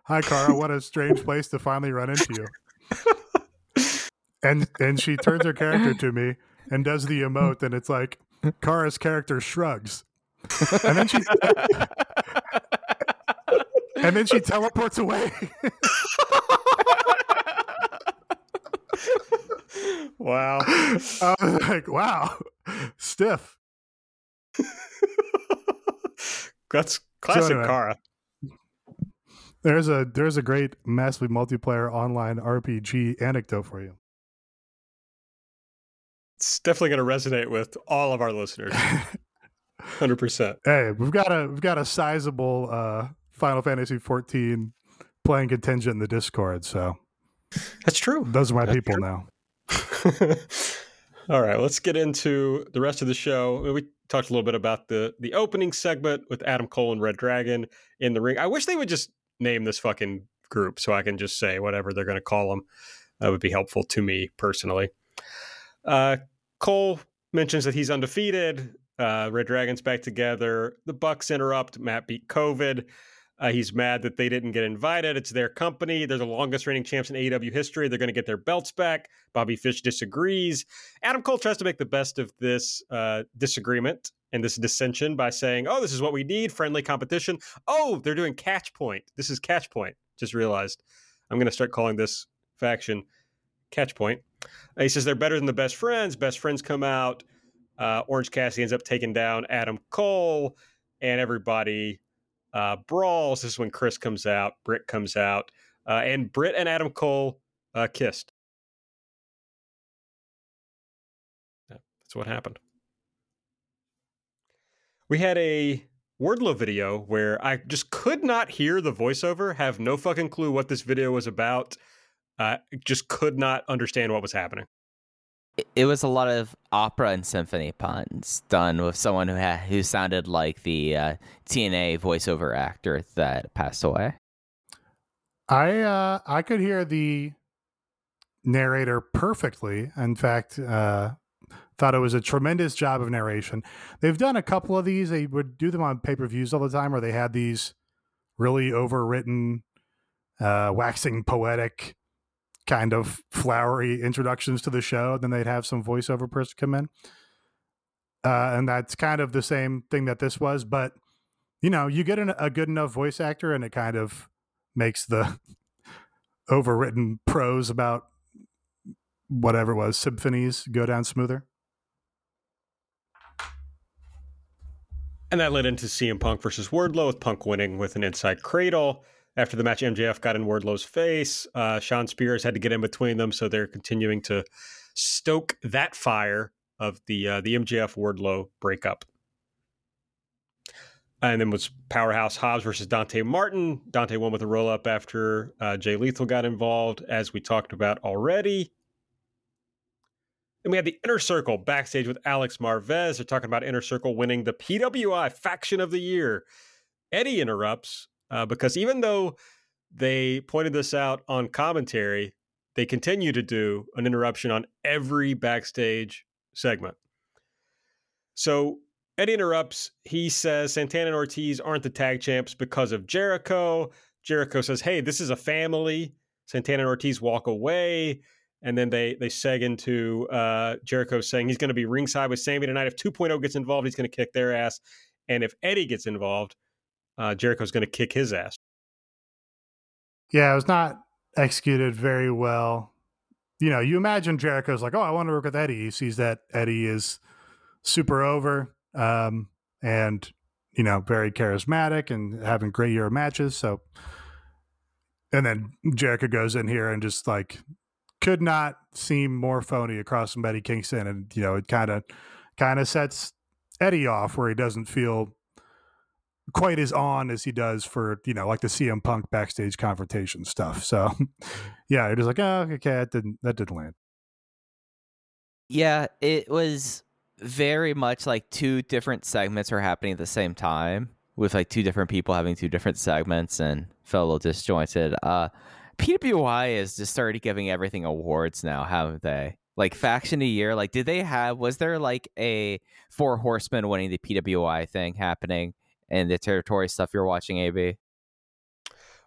hi Kara, what a strange place to finally run into you. and and she turns her character to me and does the emote, and it's like Kara's character shrugs. And then she and then she teleports away. wow. I was like, wow, stiff. That's classic anyway. Kara. There's a there's a great massively multiplayer online RPG anecdote for you. It's definitely going to resonate with all of our listeners. 100%. Hey, we've got a we've got a sizable uh, Final Fantasy 14 playing contingent in the Discord, so That's true. those are my That's people true. now. All right, let's get into the rest of the show. We talked a little bit about the the opening segment with Adam Cole and Red Dragon in the ring. I wish they would just name this fucking group so I can just say whatever they're going to call them. That would be helpful to me personally. Uh, Cole mentions that he's undefeated. Uh, Red Dragon's back together. The Bucks interrupt. Matt beat COVID. Uh, he's mad that they didn't get invited. It's their company. They're the longest reigning champs in AEW history. They're going to get their belts back. Bobby Fish disagrees. Adam Cole tries to make the best of this uh, disagreement and this dissension by saying, "Oh, this is what we need: friendly competition." Oh, they're doing Catch Point. This is Catch Point. Just realized. I'm going to start calling this faction Catch Point. He says they're better than the best friends. Best friends come out. Uh, Orange Cassidy ends up taking down Adam Cole, and everybody uh, brawls. This is when Chris comes out, Britt comes out, uh, and Britt and Adam Cole uh, kissed. That's what happened. We had a Wardlow video where I just could not hear the voiceover, have no fucking clue what this video was about. Uh, just could not understand what was happening. It was a lot of opera and symphony puns done with someone who had who sounded like the uh, TNA voiceover actor that passed away. I uh, I could hear the narrator perfectly. In fact, uh, thought it was a tremendous job of narration. They've done a couple of these. They would do them on pay per views all the time, where they had these really overwritten, uh, waxing poetic kind of flowery introductions to the show. Then they'd have some voiceover person come in. Uh, and that's kind of the same thing that this was. But, you know, you get an, a good enough voice actor and it kind of makes the overwritten prose about whatever it was, symphonies, go down smoother. And that led into CM Punk versus Wardlow, with Punk winning with an inside cradle. After the match, MJF got in Wardlow's face. Uh, Shawn Spears had to get in between them, so they're continuing to stoke that fire of the uh, the MJF Wardlow breakup. And then was Powerhouse Hobbs versus Dante Martin. Dante won with a roll up after uh, Jay Lethal got involved, as we talked about already. And we had the Inner Circle backstage with Alex Marvez. They're talking about Inner Circle winning the PWI Faction of the Year. Eddie interrupts uh, because even though they pointed this out on commentary, they continue to do an interruption on every backstage segment. So Eddie interrupts. He says Santana and Ortiz aren't the tag champs because of Jericho. Jericho says, "Hey, this is a family." Santana and Ortiz walk away, and then they they seg into uh, Jericho saying he's going to be ringside with Sammy tonight. If 2.0 gets involved, he's going to kick their ass, and if Eddie gets involved, uh, Jericho's going to kick his ass. Yeah, it was not executed very well. You know, you imagine Jericho's like, "Oh, I want to work with Eddie." He sees that Eddie is super over um, and you know very charismatic and having great year of matches. So, and then Jericho goes in here and just like could not seem more phony across from Eddie Kingston, and you know it kind of kind of sets Eddie off where he doesn't feel quite as on as he does for you know like the CM Punk backstage confrontation stuff. So yeah, it was like, oh, okay, that didn't that didn't land. Yeah, it was very much like two different segments are happening at the same time with like two different people having two different segments and felt a little disjointed. Uh PWI has just started giving everything awards now, haven't they? Like faction a year. Like, did they have? Was there like a four horsemen winning the PWI thing happening and the territory stuff you're watching, AB?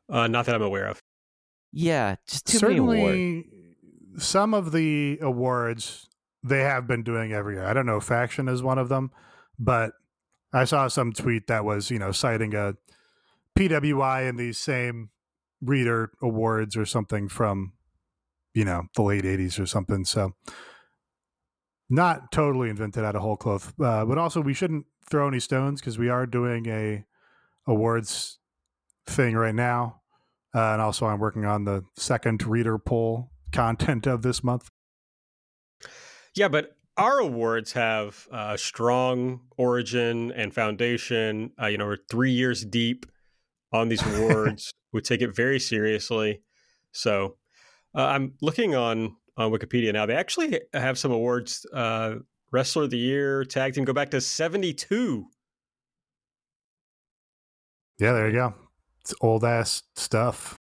Uh, not that I'm aware of. Yeah, just too Certainly, many awards. some of the awards they have been doing every year. I don't know, faction is one of them, but I saw some tweet that was you know citing a PWI in these same reader awards or something from you know the late 80s or something so not totally invented out of whole cloth uh, but also we shouldn't throw any stones because we are doing a awards thing right now uh, and also i'm working on the second reader poll content of this month Yeah, but our awards have a uh, strong origin and foundation. Uh, you know, we're three years deep on these awards. we take it very seriously. So uh, I'm looking on on Wikipedia now. They actually have some awards: uh, Wrestler of the Year, Tag Team, go back to '72. yeah there you go it's old ass stuff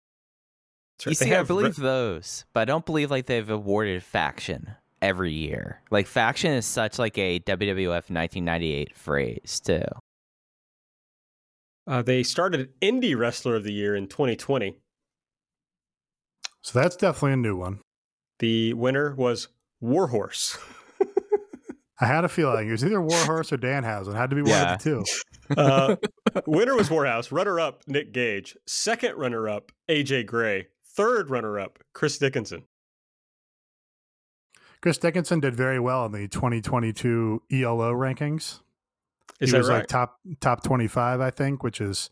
That's You. They see, I have re- believe those, but I don't believe like they've awarded faction every year. Like faction is such like a WWF 1998 phrase too. Uh, they started Indie Wrestler of the Year in 2020. So that's definitely a new one. The winner was Warhorse. I had a feeling it was either Warhorse or Danhausen. It had to be one Yeah. of the two. Uh, winner was Warhorse. Runner up, Nick Gage. Second runner up, AJ Gray. Third runner up, Chris Dickinson. Chris Dickinson did very well in the 2022 ELO rankings. Is he that was right? like top top 25, I think, which is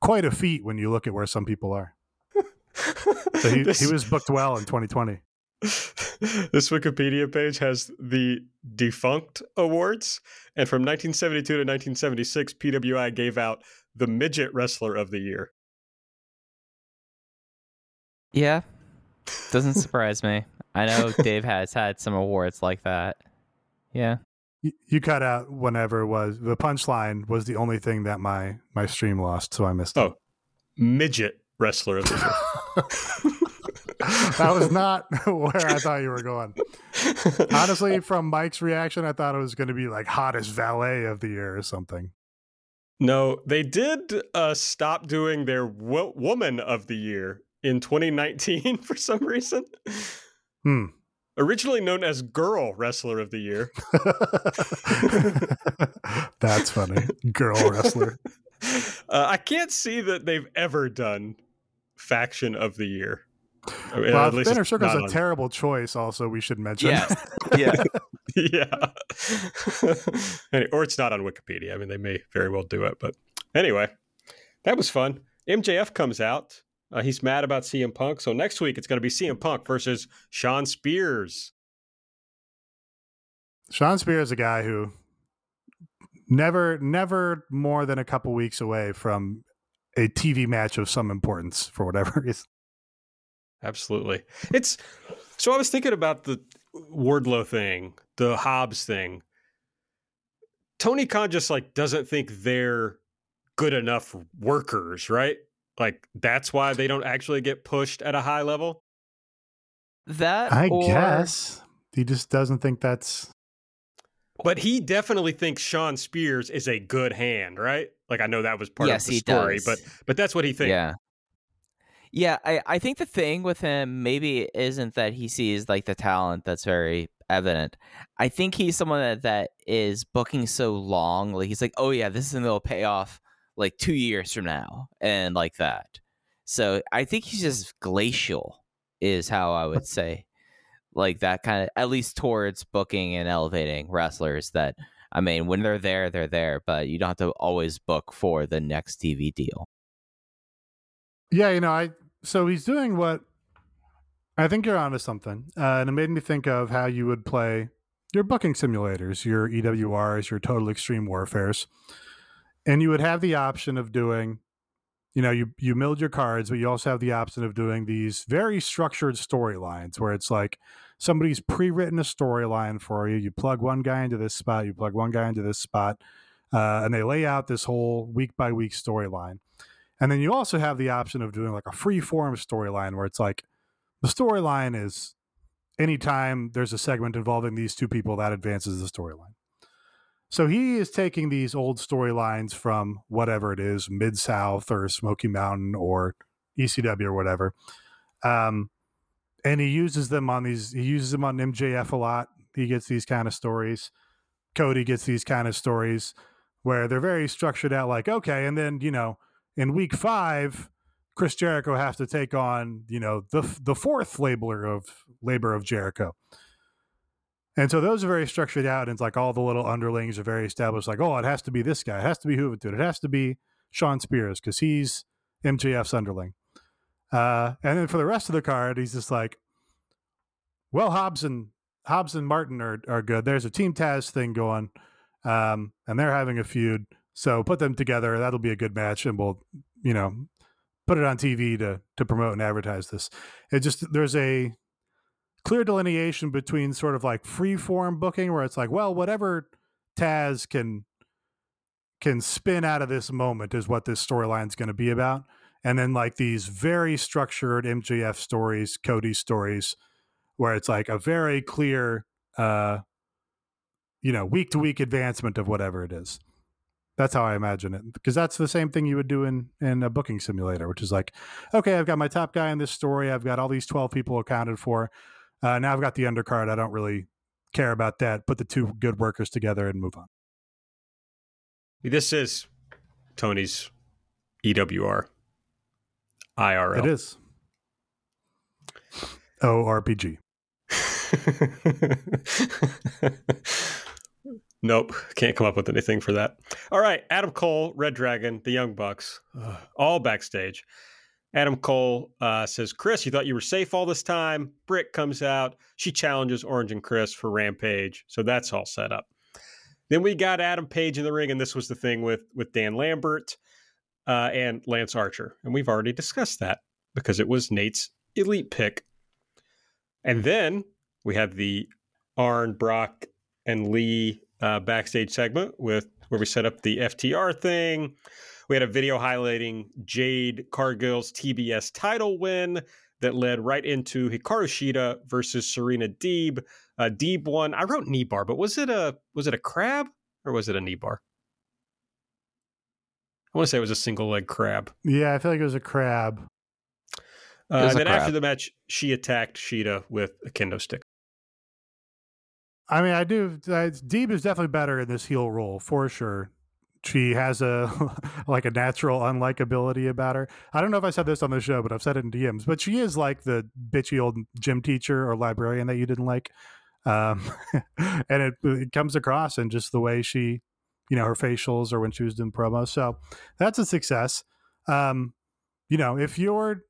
quite a feat when you look at where some people are. So he, this, he was booked well in 2020. this Wikipedia page has the defunct awards, and from 1972 to 1976, PWI gave out the Midget Wrestler of the Year. Yeah. Doesn't surprise me. I know Dave has had some awards like that. Yeah. You, you cut out whenever it was the punchline was the only thing that my my stream lost, so I missed it. Oh, Midget Wrestler of the Year. that was not where I thought you were going. Honestly, from Mike's reaction, I thought it was going to be like hottest valet of the year or something. No, they did uh, stop doing their wo- Woman of the Year in 2019 for some reason. Hmm. Originally known as Girl Wrestler of the Year. That's funny. Girl wrestler. Uh, I can't see that they've ever done Faction of the Year. I mean, Well, at least Inner it's Circle's not a on- terrible choice. Also, we should mention. Yeah. Yeah. yeah. Any- or it's not on Wikipedia. I mean, they may very well do it. But anyway, that was fun. MJF comes out. Uh, he's mad about CM Punk. So next week, it's going to be CM Punk versus Shawn Spears. Shawn Spears is a guy who never, never more than a couple weeks away from a TV match of some importance for whatever reason. Absolutely. It's so I was thinking about the Wardlow thing, the Hobbs thing. Tony Khan just like doesn't think they're good enough workers, right? Like that's why they don't actually get pushed at a high level. That I or- guess he just doesn't think that's. But he definitely thinks Shawn Spears is a good hand, right? Like I know that was part Yes, of the story, does. but but that's what he thinks. Yeah. Yeah, I, I think the thing with him maybe isn't that he sees like the talent that's very evident. I think he's someone that, that is booking so long. Like he's like, oh yeah, this is gonna pay off like two years from now, and like that. So I think he's just glacial, is how I would say, like that kind of at least towards booking and elevating wrestlers. That I mean, when they're there, they're there, but you don't have to always book for the next TV deal. Yeah, you know, I so he's doing what I think you're onto something, uh, and it made me think of how you would play your booking simulators, your EWRs, your Total Extreme Warfares, and you would have the option of doing, you know, you you milled your cards, but you also have the option of doing these very structured storylines where it's like somebody's pre-written a storyline for you. You plug one guy into this spot, you plug one guy into this spot, uh, and they lay out this whole week by week storyline. And then you also have the option of doing like a free form storyline where it's like the storyline is anytime there's a segment involving these two people that advances the storyline. So he is taking these old storylines from whatever it is, Mid South or Smoky Mountain or ECW or whatever. Um, and he uses them on these, he uses them on MJF a lot. He gets these kind of stories. Cody gets these kind of stories where they're very structured out like, okay, and then, you know, in week five, Chris Jericho has to take on, you know, the the fourth labeler of labor of Jericho. And so those are very structured out, and it's like all the little underlings are very established. Like, oh, it has to be this guy, it has to be Juventud, it has to be Shawn Spears because he's MJF's underling. Uh, and then for the rest of the card, he's just like, well, Hobbs and Hobbs and Martin are are good. There's a Team Taz thing going, um, and they're having a feud. So put them together. That'll be a good match, and we'll, you know, put it on TV to to promote and advertise this. It just there's a clear delineation between sort of like free form booking where it's like, well, whatever Taz can can spin out of this moment is what this storyline's going to be about. And then like these very structured MJF stories, Cody stories, where it's like a very clear uh you know, week to week advancement of whatever it is. That's how I imagine it. Because that's the same thing you would do in in a booking simulator, which is like, okay, I've got my top guy in this story. I've got all these twelve people accounted for. Uh, now I've got the undercard. I don't really care about that. Put the two good workers together and move on. This is Tony's EWR IRL. It is. ORPG. nope, can't come up with anything for that. All right, Adam Cole, Red Dragon, the Young Bucks, uh, all backstage. Adam Cole uh, says, Chris, you thought you were safe all this time. Britt comes out. She challenges Orange and Chris for Rampage. So that's all set up. Then we got Adam Page in the ring, and this was the thing with, with Dan Lambert uh, and Lance Archer. And we've already discussed that because it was Nate's elite pick. And then we have the Arn, Brock, and Lee uh, backstage segment with where we set up the FTR thing. We had a video highlighting Jade Cargill's TBS title win that led right into Hikaru Shida versus Serena Deeb. Uh, Deeb won. I wrote knee bar, but was it a was it a crab or was it a knee bar? I want to say it was a single leg crab. Yeah, I feel like it was a crab. Uh, and then crab. after the match, she attacked Shida with a kendo stick. I mean, I do. Uh, Deeb is definitely better in this heel role for sure she has a like a natural unlikability about her. I don't know if I said this on the show, but I've said it in DMs. But she is like the bitchy old gym teacher or librarian that you didn't like, um, and it, it comes across in just the way she, you know, her facials or when she was doing promos. So that's a success. Um, you know, if you're,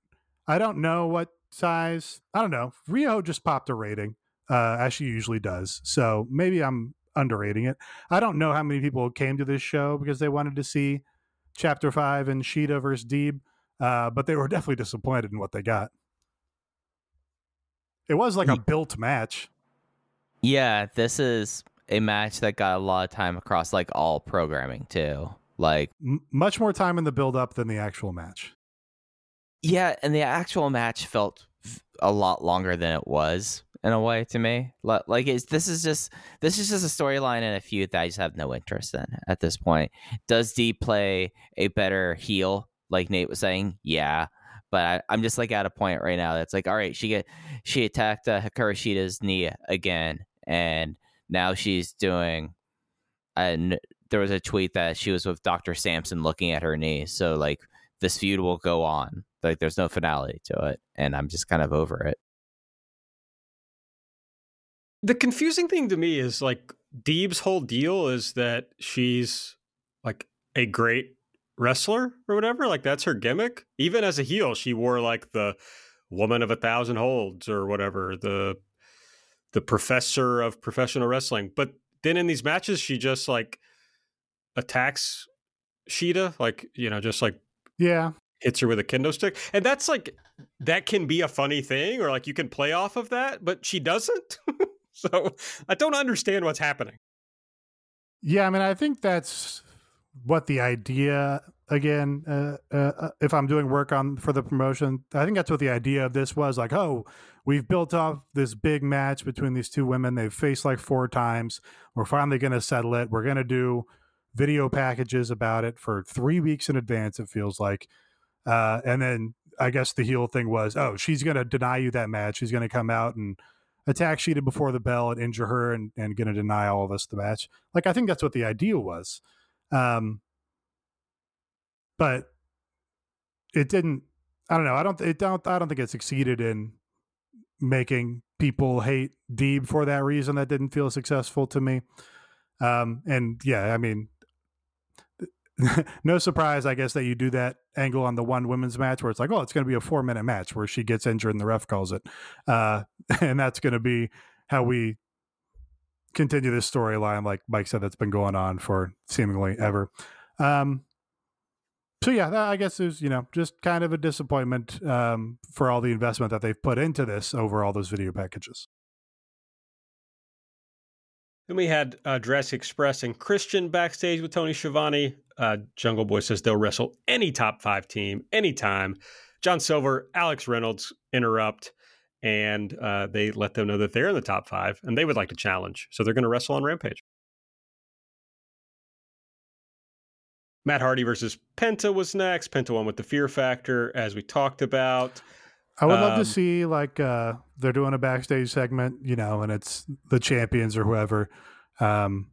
I don't know what size. I don't know. Rio just popped a rating. Uh, as she usually does. So maybe I'm underrating it. I don't know how many people came to this show because they wanted to see Chapter Five and Shida versus Deeb, uh, but they were definitely disappointed in what they got. It was like a built match. Yeah, this is a match that got a lot of time across like all programming too. Like M- much more time in the build up than the actual match. Yeah, and the actual match felt a lot longer than it was in a way to me. Like this is just this is just a storyline and a feud that I just have no interest in at this point. Does D play a better heel, like Nate was saying? Yeah. But I, am just like at a point right now that's like, all right, she get she attacked uh, knee again, and now she's doing. And there was a tweet that she was with Doctor Sampson looking at her knee, so like this feud will go on. Like there's no finality to it, and I'm just kind of over it. The confusing thing to me is like Deeb's whole deal is that she's like a great wrestler or whatever. Like that's her gimmick. Even as a heel, she wore like the woman of a thousand holds or whatever, the the professor of professional wrestling. But then in these matches, she just like attacks Shida, like, you know, just like Yeah. Hits her with a kendo stick. And that's like that can be a funny thing, or like you can play off of that, but she doesn't. so I don't understand what's happening. Yeah, I mean, I think that's what the idea again. Uh, uh, uh, if I'm doing work on for the promotion, I think that's what the idea of this was. Like, oh, we've built up this big match between these two women. They've faced like four times. We're finally going to settle it. We're going to do video packages about it for three weeks in advance. It feels like, uh, and then I guess the heel thing was, oh, she's going to deny you that match. She's going to come out and attack Shida before the bell and injure her and, and to deny all of us the match. Like, I think that's what the idea was. Um, but it didn't, I don't know. I don't, it don't, I don't think it succeeded in making people hate Deeb for that reason. That didn't feel successful to me. Um, and yeah, I mean, no surprise, I guess, that you do that angle on the one women's match where it's like, oh, it's going to be a four minute match where she gets injured and the ref calls it. Uh, and that's going to be how we continue this storyline, like Mike said, that's been going on for seemingly ever. Um, so yeah, I guess it was, you know, just kind of a disappointment um, for all the investment that they've put into this over all those video packages. Then we had uh, Jurassic Express and Christian backstage with Tony Schiavone. Uh, Jungle Boy says they'll wrestle any top five team anytime. John Silver, Alex Reynolds interrupt, and uh, they let them know that they're in the top five and they would like to challenge. So they're going to wrestle on Rampage. Matt Hardy versus Penta was next. Penta won with the Fear Factor, as we talked about. I would love Um, to see like uh they're doing a backstage segment, you know, and it's the champions or whoever. Um,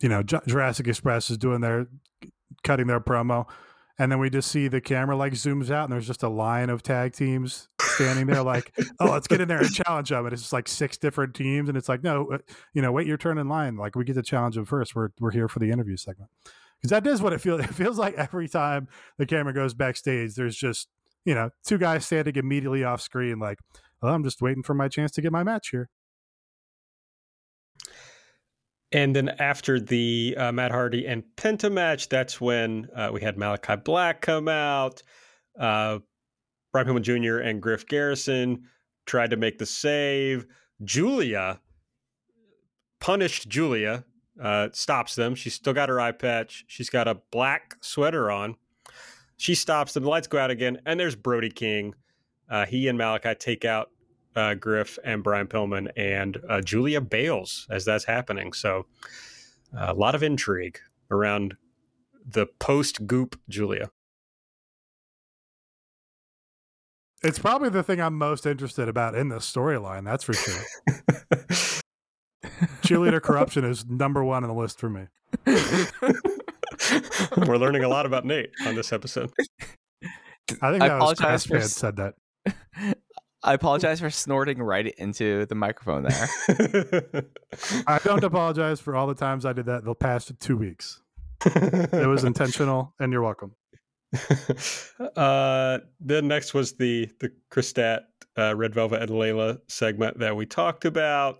you know, Ju- Jurassic Express is doing their cutting their promo, and then we just see the camera like zooms out, and there's just a line of tag teams standing there, like, oh, let's get in there and challenge them. And it's just like six different teams, and it's like, no, uh, you know, wait your turn in line. Like we get to challenge them first. We're we're here for the interview segment because that is what it feels. It feels like every time the camera goes backstage, there's just you know two guys standing immediately off screen, like, well, I'm just waiting for my chance to get my match here. And then after the uh, Matt Hardy and Penta match, that's when uh, we had Malakai Black come out. Uh, Brian Pillman Jr. and Griff Garrison tried to make the save. Julia punished Julia, uh, stops them. She's still got her eye patch. She's got a black sweater on. She stops them. The lights go out again, and there's Brody King. Uh, he and Malachi take out uh, Griff and Brian Pillman, and uh, Julia Bales as that's happening. So uh, a lot of intrigue around the post Goop Julia. It's probably the thing I'm most interested about in this storyline. That's for sure. Cheerleader corruption is number one on the list for me. We're learning a lot about Nate on this episode. I think I that was apologize for Craftsman said that. I apologize for snorting right into the microphone there. I don't apologize for all the times I did that the past two weeks. It was intentional, and you're welcome. uh, then next was the the Christat, uh, Red Velvet, and Leyla segment that we talked about,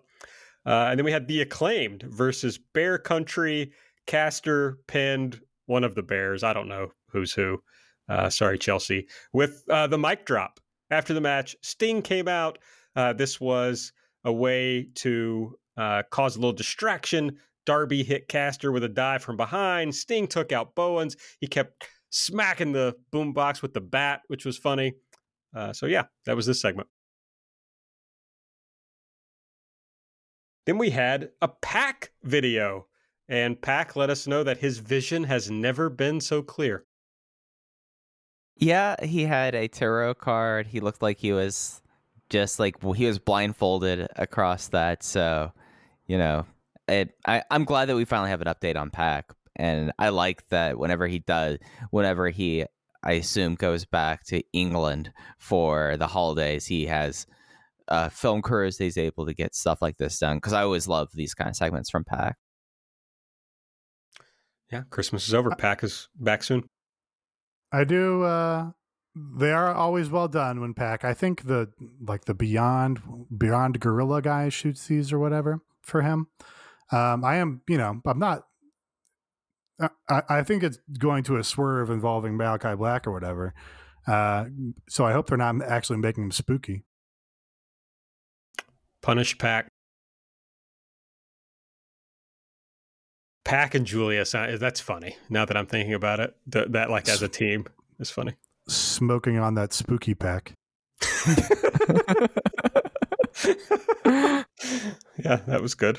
uh, and then we had the acclaimed versus Bear Country. Caster pinned one of the Bears. I don't know who's who. Uh, sorry, Chelsea. With uh, the mic drop after the match, Sting came out. Uh, this was a way to uh, cause a little distraction. Darby hit Caster with a dive from behind. Sting took out Bowens. He kept smacking the boombox with the bat, which was funny. Uh, so yeah, that was this segment. Then we had a PAC video, and PAC let us know that his vision has never been so clear. Yeah, he had a tarot card. He looked like he was just like well, he was blindfolded across that. So, you know, it, I, I'm glad that we finally have an update on PAC, and I like that whenever he does, whenever he, I assume, goes back to England for the holidays, he has uh, film crews. He's able to get stuff like this done because I always love these kind of segments from PAC. Yeah, Christmas is over. PAC is back soon. I do. uh They are always well done when PAC. I think the like the Beyond Beyond Gorilla guy shoots these or whatever for him. Um, I am, you know, I'm not. I, I think it's going to a swerve involving Malakai Black or whatever. Uh, so I hope they're not actually making him spooky. Punish PAC. PAC and Julia, that's funny. Now that I'm thinking about it, Th- that like as a team is funny. Smoking on that spooky PAC. yeah, that was good.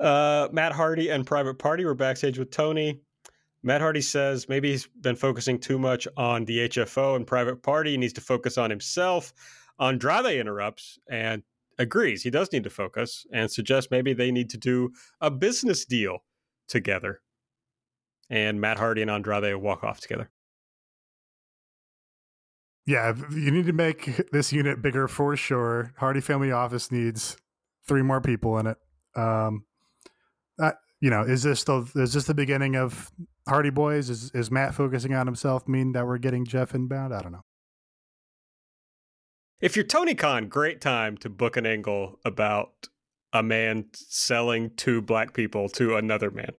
Uh, Matt Hardy and Private Party were backstage with Tony. Matt Hardy says maybe he's been focusing too much on the HFO and Private Party. He needs to focus on himself. Andrade interrupts and agrees he does need to focus and suggests maybe they need to do a business deal together. And Matt Hardy and Andrade walk off together. Yeah, you need to make this unit bigger for sure. Hardy Family Office needs three more people in it. Um, uh, you know, is this the is this the beginning of Hardy Boys? Is is Matt focusing on himself mean that we're getting Jeff inbound? I don't know. If you're Tony Khan, great time to book an angle about a man selling two black people to another man.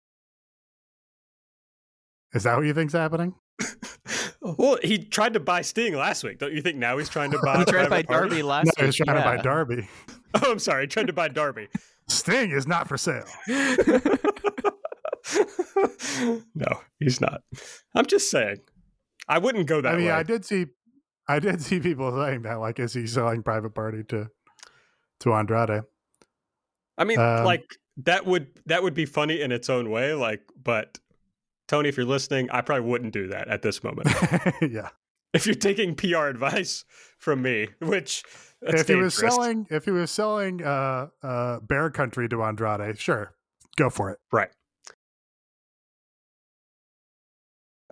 Is that what you think's happening? well, he tried to buy Sting last week. Don't you think now he's trying to buy? he tried to buy Party? Darby last No, week. he's trying to buy Darby. Oh, I'm sorry. He tried to buy Darby. Sting is not for sale. no, he's not. I'm just saying. I wouldn't go that I mean, way. I did see, I did see people saying that. Like, is he selling Private Party to to Andrade? I mean, Um, like that would that would be funny in its own way. Like, but Tony, if you're listening, I probably wouldn't do that at this moment. yeah. if you're taking PR advice from me, which if he was selling, if he was selling uh, uh, Bear Country to Andrade, sure, go for it. Right.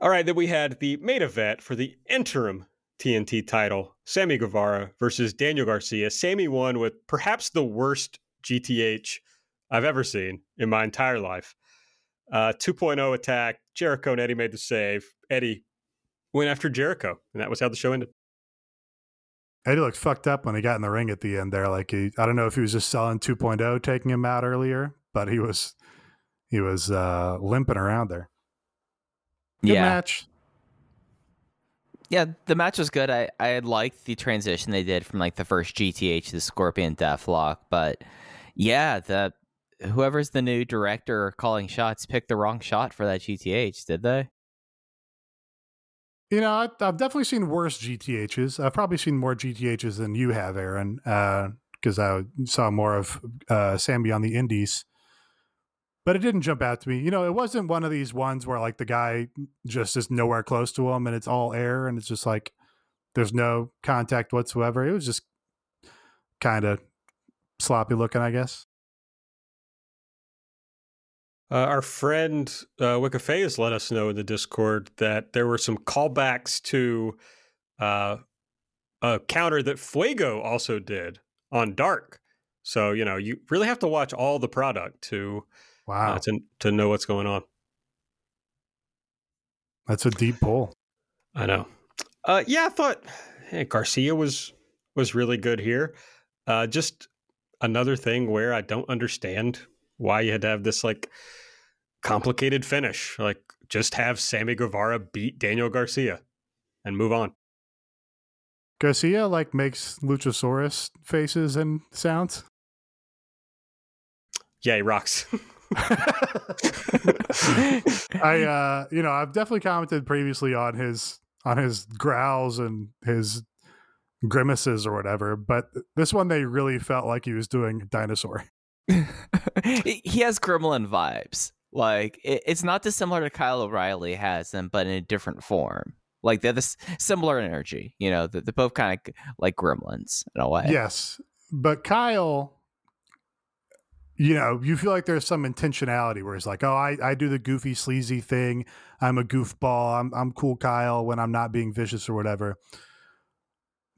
All right, then we had the main event for the interim TNT title Sammy Guevara versus Daniel Garcia. Sammy won with perhaps the worst GTH I've ever seen in my entire life. Uh, 2.0 attack. Jericho and Eddie made the save. Eddie went after Jericho, and that was how the show ended. Eddie looked fucked up when he got in the ring at the end there. Like he, I don't know if he was just selling 2.0, taking him out earlier, but he was, he was uh, limping around there. Good yeah. match. Yeah, the match was good. I I liked the transition they did from like the first GTH to the Scorpion Deathlock, but yeah, the whoever's the new director calling shots picked the wrong shot for that GTH, did they? You know, I, have definitely seen worse GTHs. I've probably seen more GTHs than you have, Aaron, because uh, I saw more of uh, Sammy on the Indies but it didn't jump out to me. You know, it wasn't one of these ones where like the guy just is nowhere close to him and it's all air and it's just like there's no contact whatsoever. It was just kind of sloppy looking, I guess. Uh, our friend uh, Wikife has let us know in the Discord that there were some callbacks to uh, a counter that Fuego also did on Dark. So you know, you really have to watch all the product to Wow. Uh, to to know what's going on. That's a deep pull. I know. Uh, yeah, I thought hey, Garcia was was really good here. Uh, just another thing where I don't understand why you had to have this like complicated finish. Like, just have Sammy Guevara beat Daniel Garcia and move on. Garcia like makes Luchasaurus faces and sounds. Yeah, he rocks. I uh you know, I've definitely commented previously on his on his growls and his grimaces or whatever, but this one they really felt like he was doing dinosaur. he has gremlin vibes. Like it, it's not dissimilar to Kyle O'Reilly has them, but in a different form. Like they're this similar energy, you know. They're, they're both kind of like gremlins in a way. Yes, but Kyle you know, you feel like there's some intentionality where it's like, oh, I, I do the goofy, sleazy thing. I'm a goofball. I'm I'm cool Kyle when I'm not being vicious or whatever.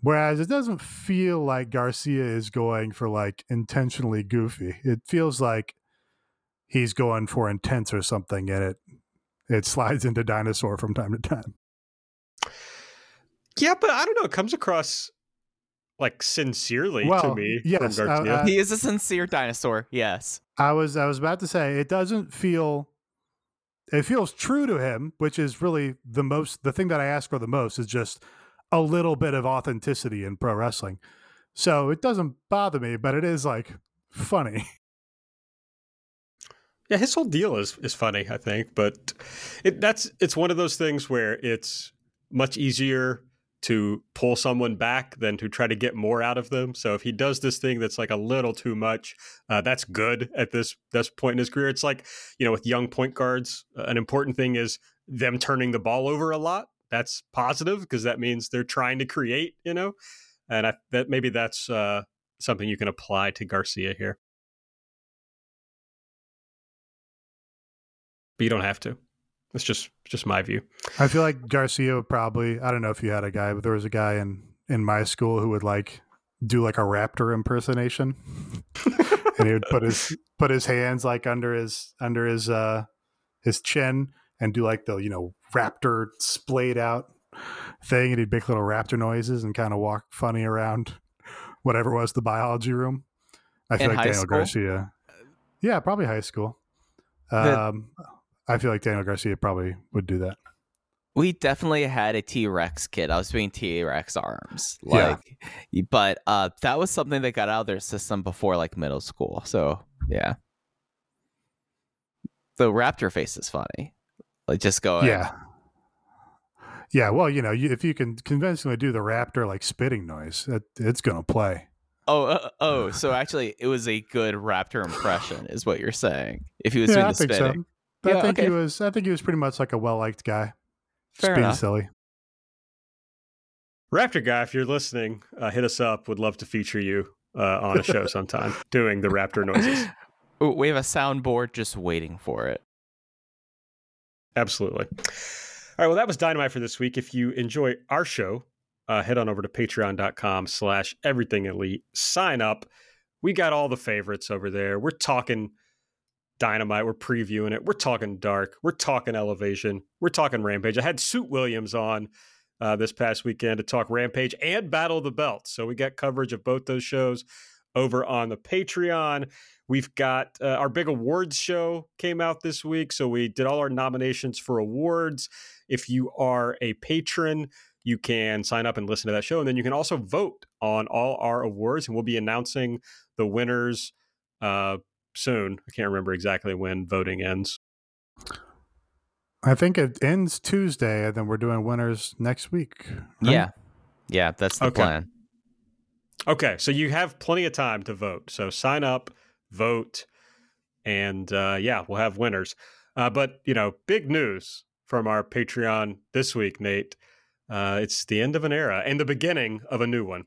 Whereas it doesn't feel like Garcia is going for like intentionally goofy. It feels like he's going for intense or something and it it slides into dinosaur from time to time. Yeah, but I don't know. It comes across like sincerely well, to me. Yes, uh, uh, he is a sincere dinosaur. Yes, I was I was about to say it doesn't feel. It feels true to him, which is really the most. The thing that I ask for the most is just a little bit of authenticity in pro wrestling. So it doesn't bother me, but it is like funny. Yeah, his whole deal is is funny, I think, but it that's it's one of those things where it's much easier to pull someone back than to try to get more out of them. So if he does this thing that's like a little too much, uh, that's good at this this point in his career. It's like you know with young point guards, uh, an important thing is them turning the ball over a lot. That's positive because that means they're trying to create. You know, and I, that maybe that's uh, something you can apply to Garcia here. But you don't have to. It's just just my view. I feel like Garcia probably I don't know if you had a guy, but there was a guy in in my school who would like do like a raptor impersonation. and he would put his put his hands like under his under his uh his chin and do like the, you know, raptor splayed out thing and he'd make little raptor noises and kind of walk funny around whatever was the biology room. I feel In like Daniel school? Garcia. Yeah, probably high school. The- Um I feel like Daniel Garcia probably would do that. we definitely had a T Rex kid. I was doing T Rex arms, Yeah. like, but uh, that was something that got out of their system before like middle school. So yeah, the raptor face is funny. Like just going, Yeah. Yeah, well, you know, you, if you can convincingly do the raptor like spitting noise, it, it's going to play. Oh, uh, oh, so actually, it was a good raptor impression, is what you're saying. If he was Yeah, doing I the think spitting, I Yeah, think okay. he was. I think he was pretty much like a well liked guy. Fair Just being enough. silly. Raptor guy, if you're listening, uh, hit us up. Would love to feature you uh, on a show sometime doing the Raptor noises. Ooh, we have a soundboard just waiting for it. Absolutely. All right. Well, that was Dynamite for this week. If you enjoy our show, uh, head on over to patreon.com slash everything elite. Sign up. We got all the favorites over there. We're talking Dynamite. We're previewing it. We're talking Dark. We're talking Elevation. We're talking Rampage. I had Suit Williams on uh, this past weekend to talk Rampage and Battle of the Belt. So we got coverage of both those shows over on the Patreon. We've got uh, our big awards show came out this week. So we did all our nominations for awards. If you are a patron, you can sign up and listen to that show. And then you can also vote on all our awards. And we'll be announcing the winners uh, soon. I can't remember exactly when voting ends. I think it ends Tuesday, and then we're doing winners next week. right? Yeah. Yeah, that's the Okay. plan. Okay, so you have plenty of time to vote. So sign up, vote, and uh, yeah, we'll have winners. Uh, but you know, big news from our Patreon this week, Nate. Uh, it's the end of an era and the beginning of a new one.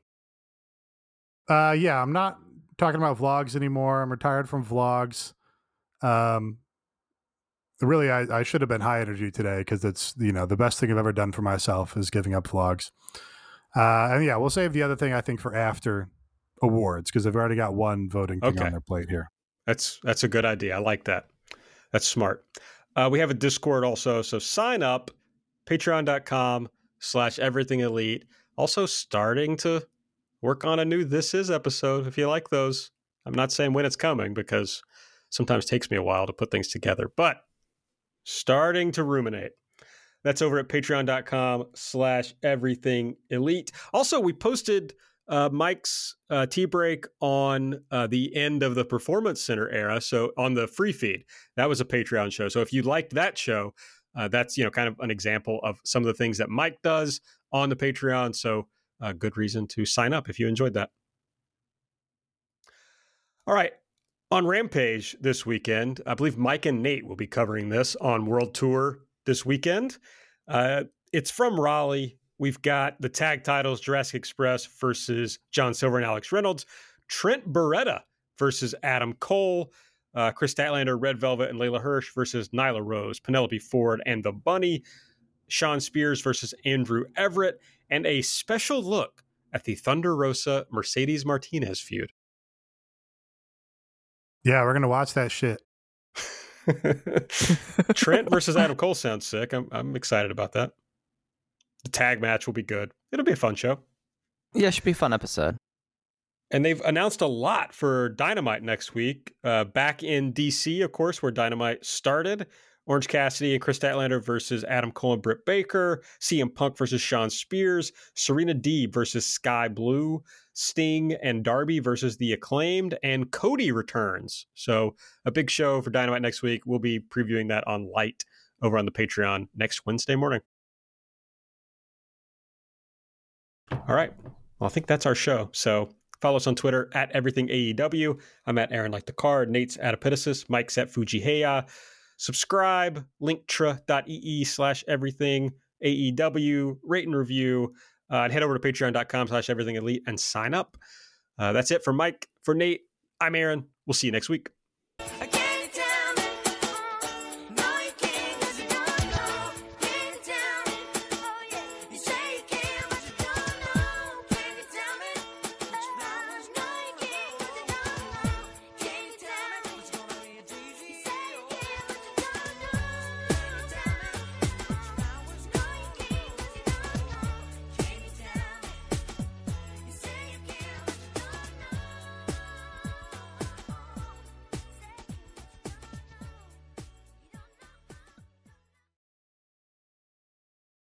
Uh, yeah, I'm not talking about vlogs anymore. I'm retired from vlogs. Um, really, I, I should have been high energy today because it's you know the best thing I've ever done for myself is giving up vlogs. Uh, and yeah, we'll save the other thing I think for after awards because they've already got one voting thing Okay. on their plate here. That's that's a good idea. I like that. That's smart. Uh, we have a Discord also, so sign up. Patreon.com slash everything elite. Also starting to work on a new This Is episode if you like those. I'm not saying when it's coming because sometimes it takes me a while to put things together, but starting to ruminate. That's over at patreon.com slash everything elite. Also, we posted uh, Mike's uh, tea break on uh, the end of the Performance Center era. So on the free feed, that was a Patreon show. So if you liked that show, uh, that's you know kind of an example of some of the things that Mike does on the Patreon. So a good reason to sign up if you enjoyed that. All right. On Rampage this weekend, I believe Mike and Nate will be covering this on World Tour this weekend. Uh, it's from Raleigh. We've got the tag titles Jurassic Express versus John Silver and Alex Reynolds, Trent Beretta versus Adam Cole, uh, Kris Statlander, Red Velvet, and Leyla Hirsch versus Nyla Rose, Penelope Ford, and the Bunny, Shawn Spears versus Andrew Everett, and a special look at the Thunder Rosa Mercedes Martinez feud. Yeah, we're gonna watch that shit. Trent versus Adam Cole sounds sick. I'm, I'm excited about that. The tag match will be good. It'll be a fun show. Yeah, it should be a fun episode. And they've announced a lot for Dynamite next week. Uh, back in DC, of course, where Dynamite started. Orange Cassidy and Kris Statlander versus Adam Cole and Britt Baker. CM Punk versus Shawn Spears. Serena Deeb versus Skye Blue. Sting and Darby versus The Acclaimed. And Cody returns. So a big show for Dynamite next week. We'll be previewing that on Light over on the Patreon next Wednesday morning. All right. Well, I think that's our show. So follow us on Twitter at everything AEW. I'm at Aaron Like the Card. Nate's at Epitasis. Mike's at Fujiheya. Subscribe, linktr.ee slash everything AEW. Rate and review. Uh, and head over to patreon.com slash everything elite and sign up. Uh, that's it for Mike. For Nate, I'm Aaron. We'll see you next week.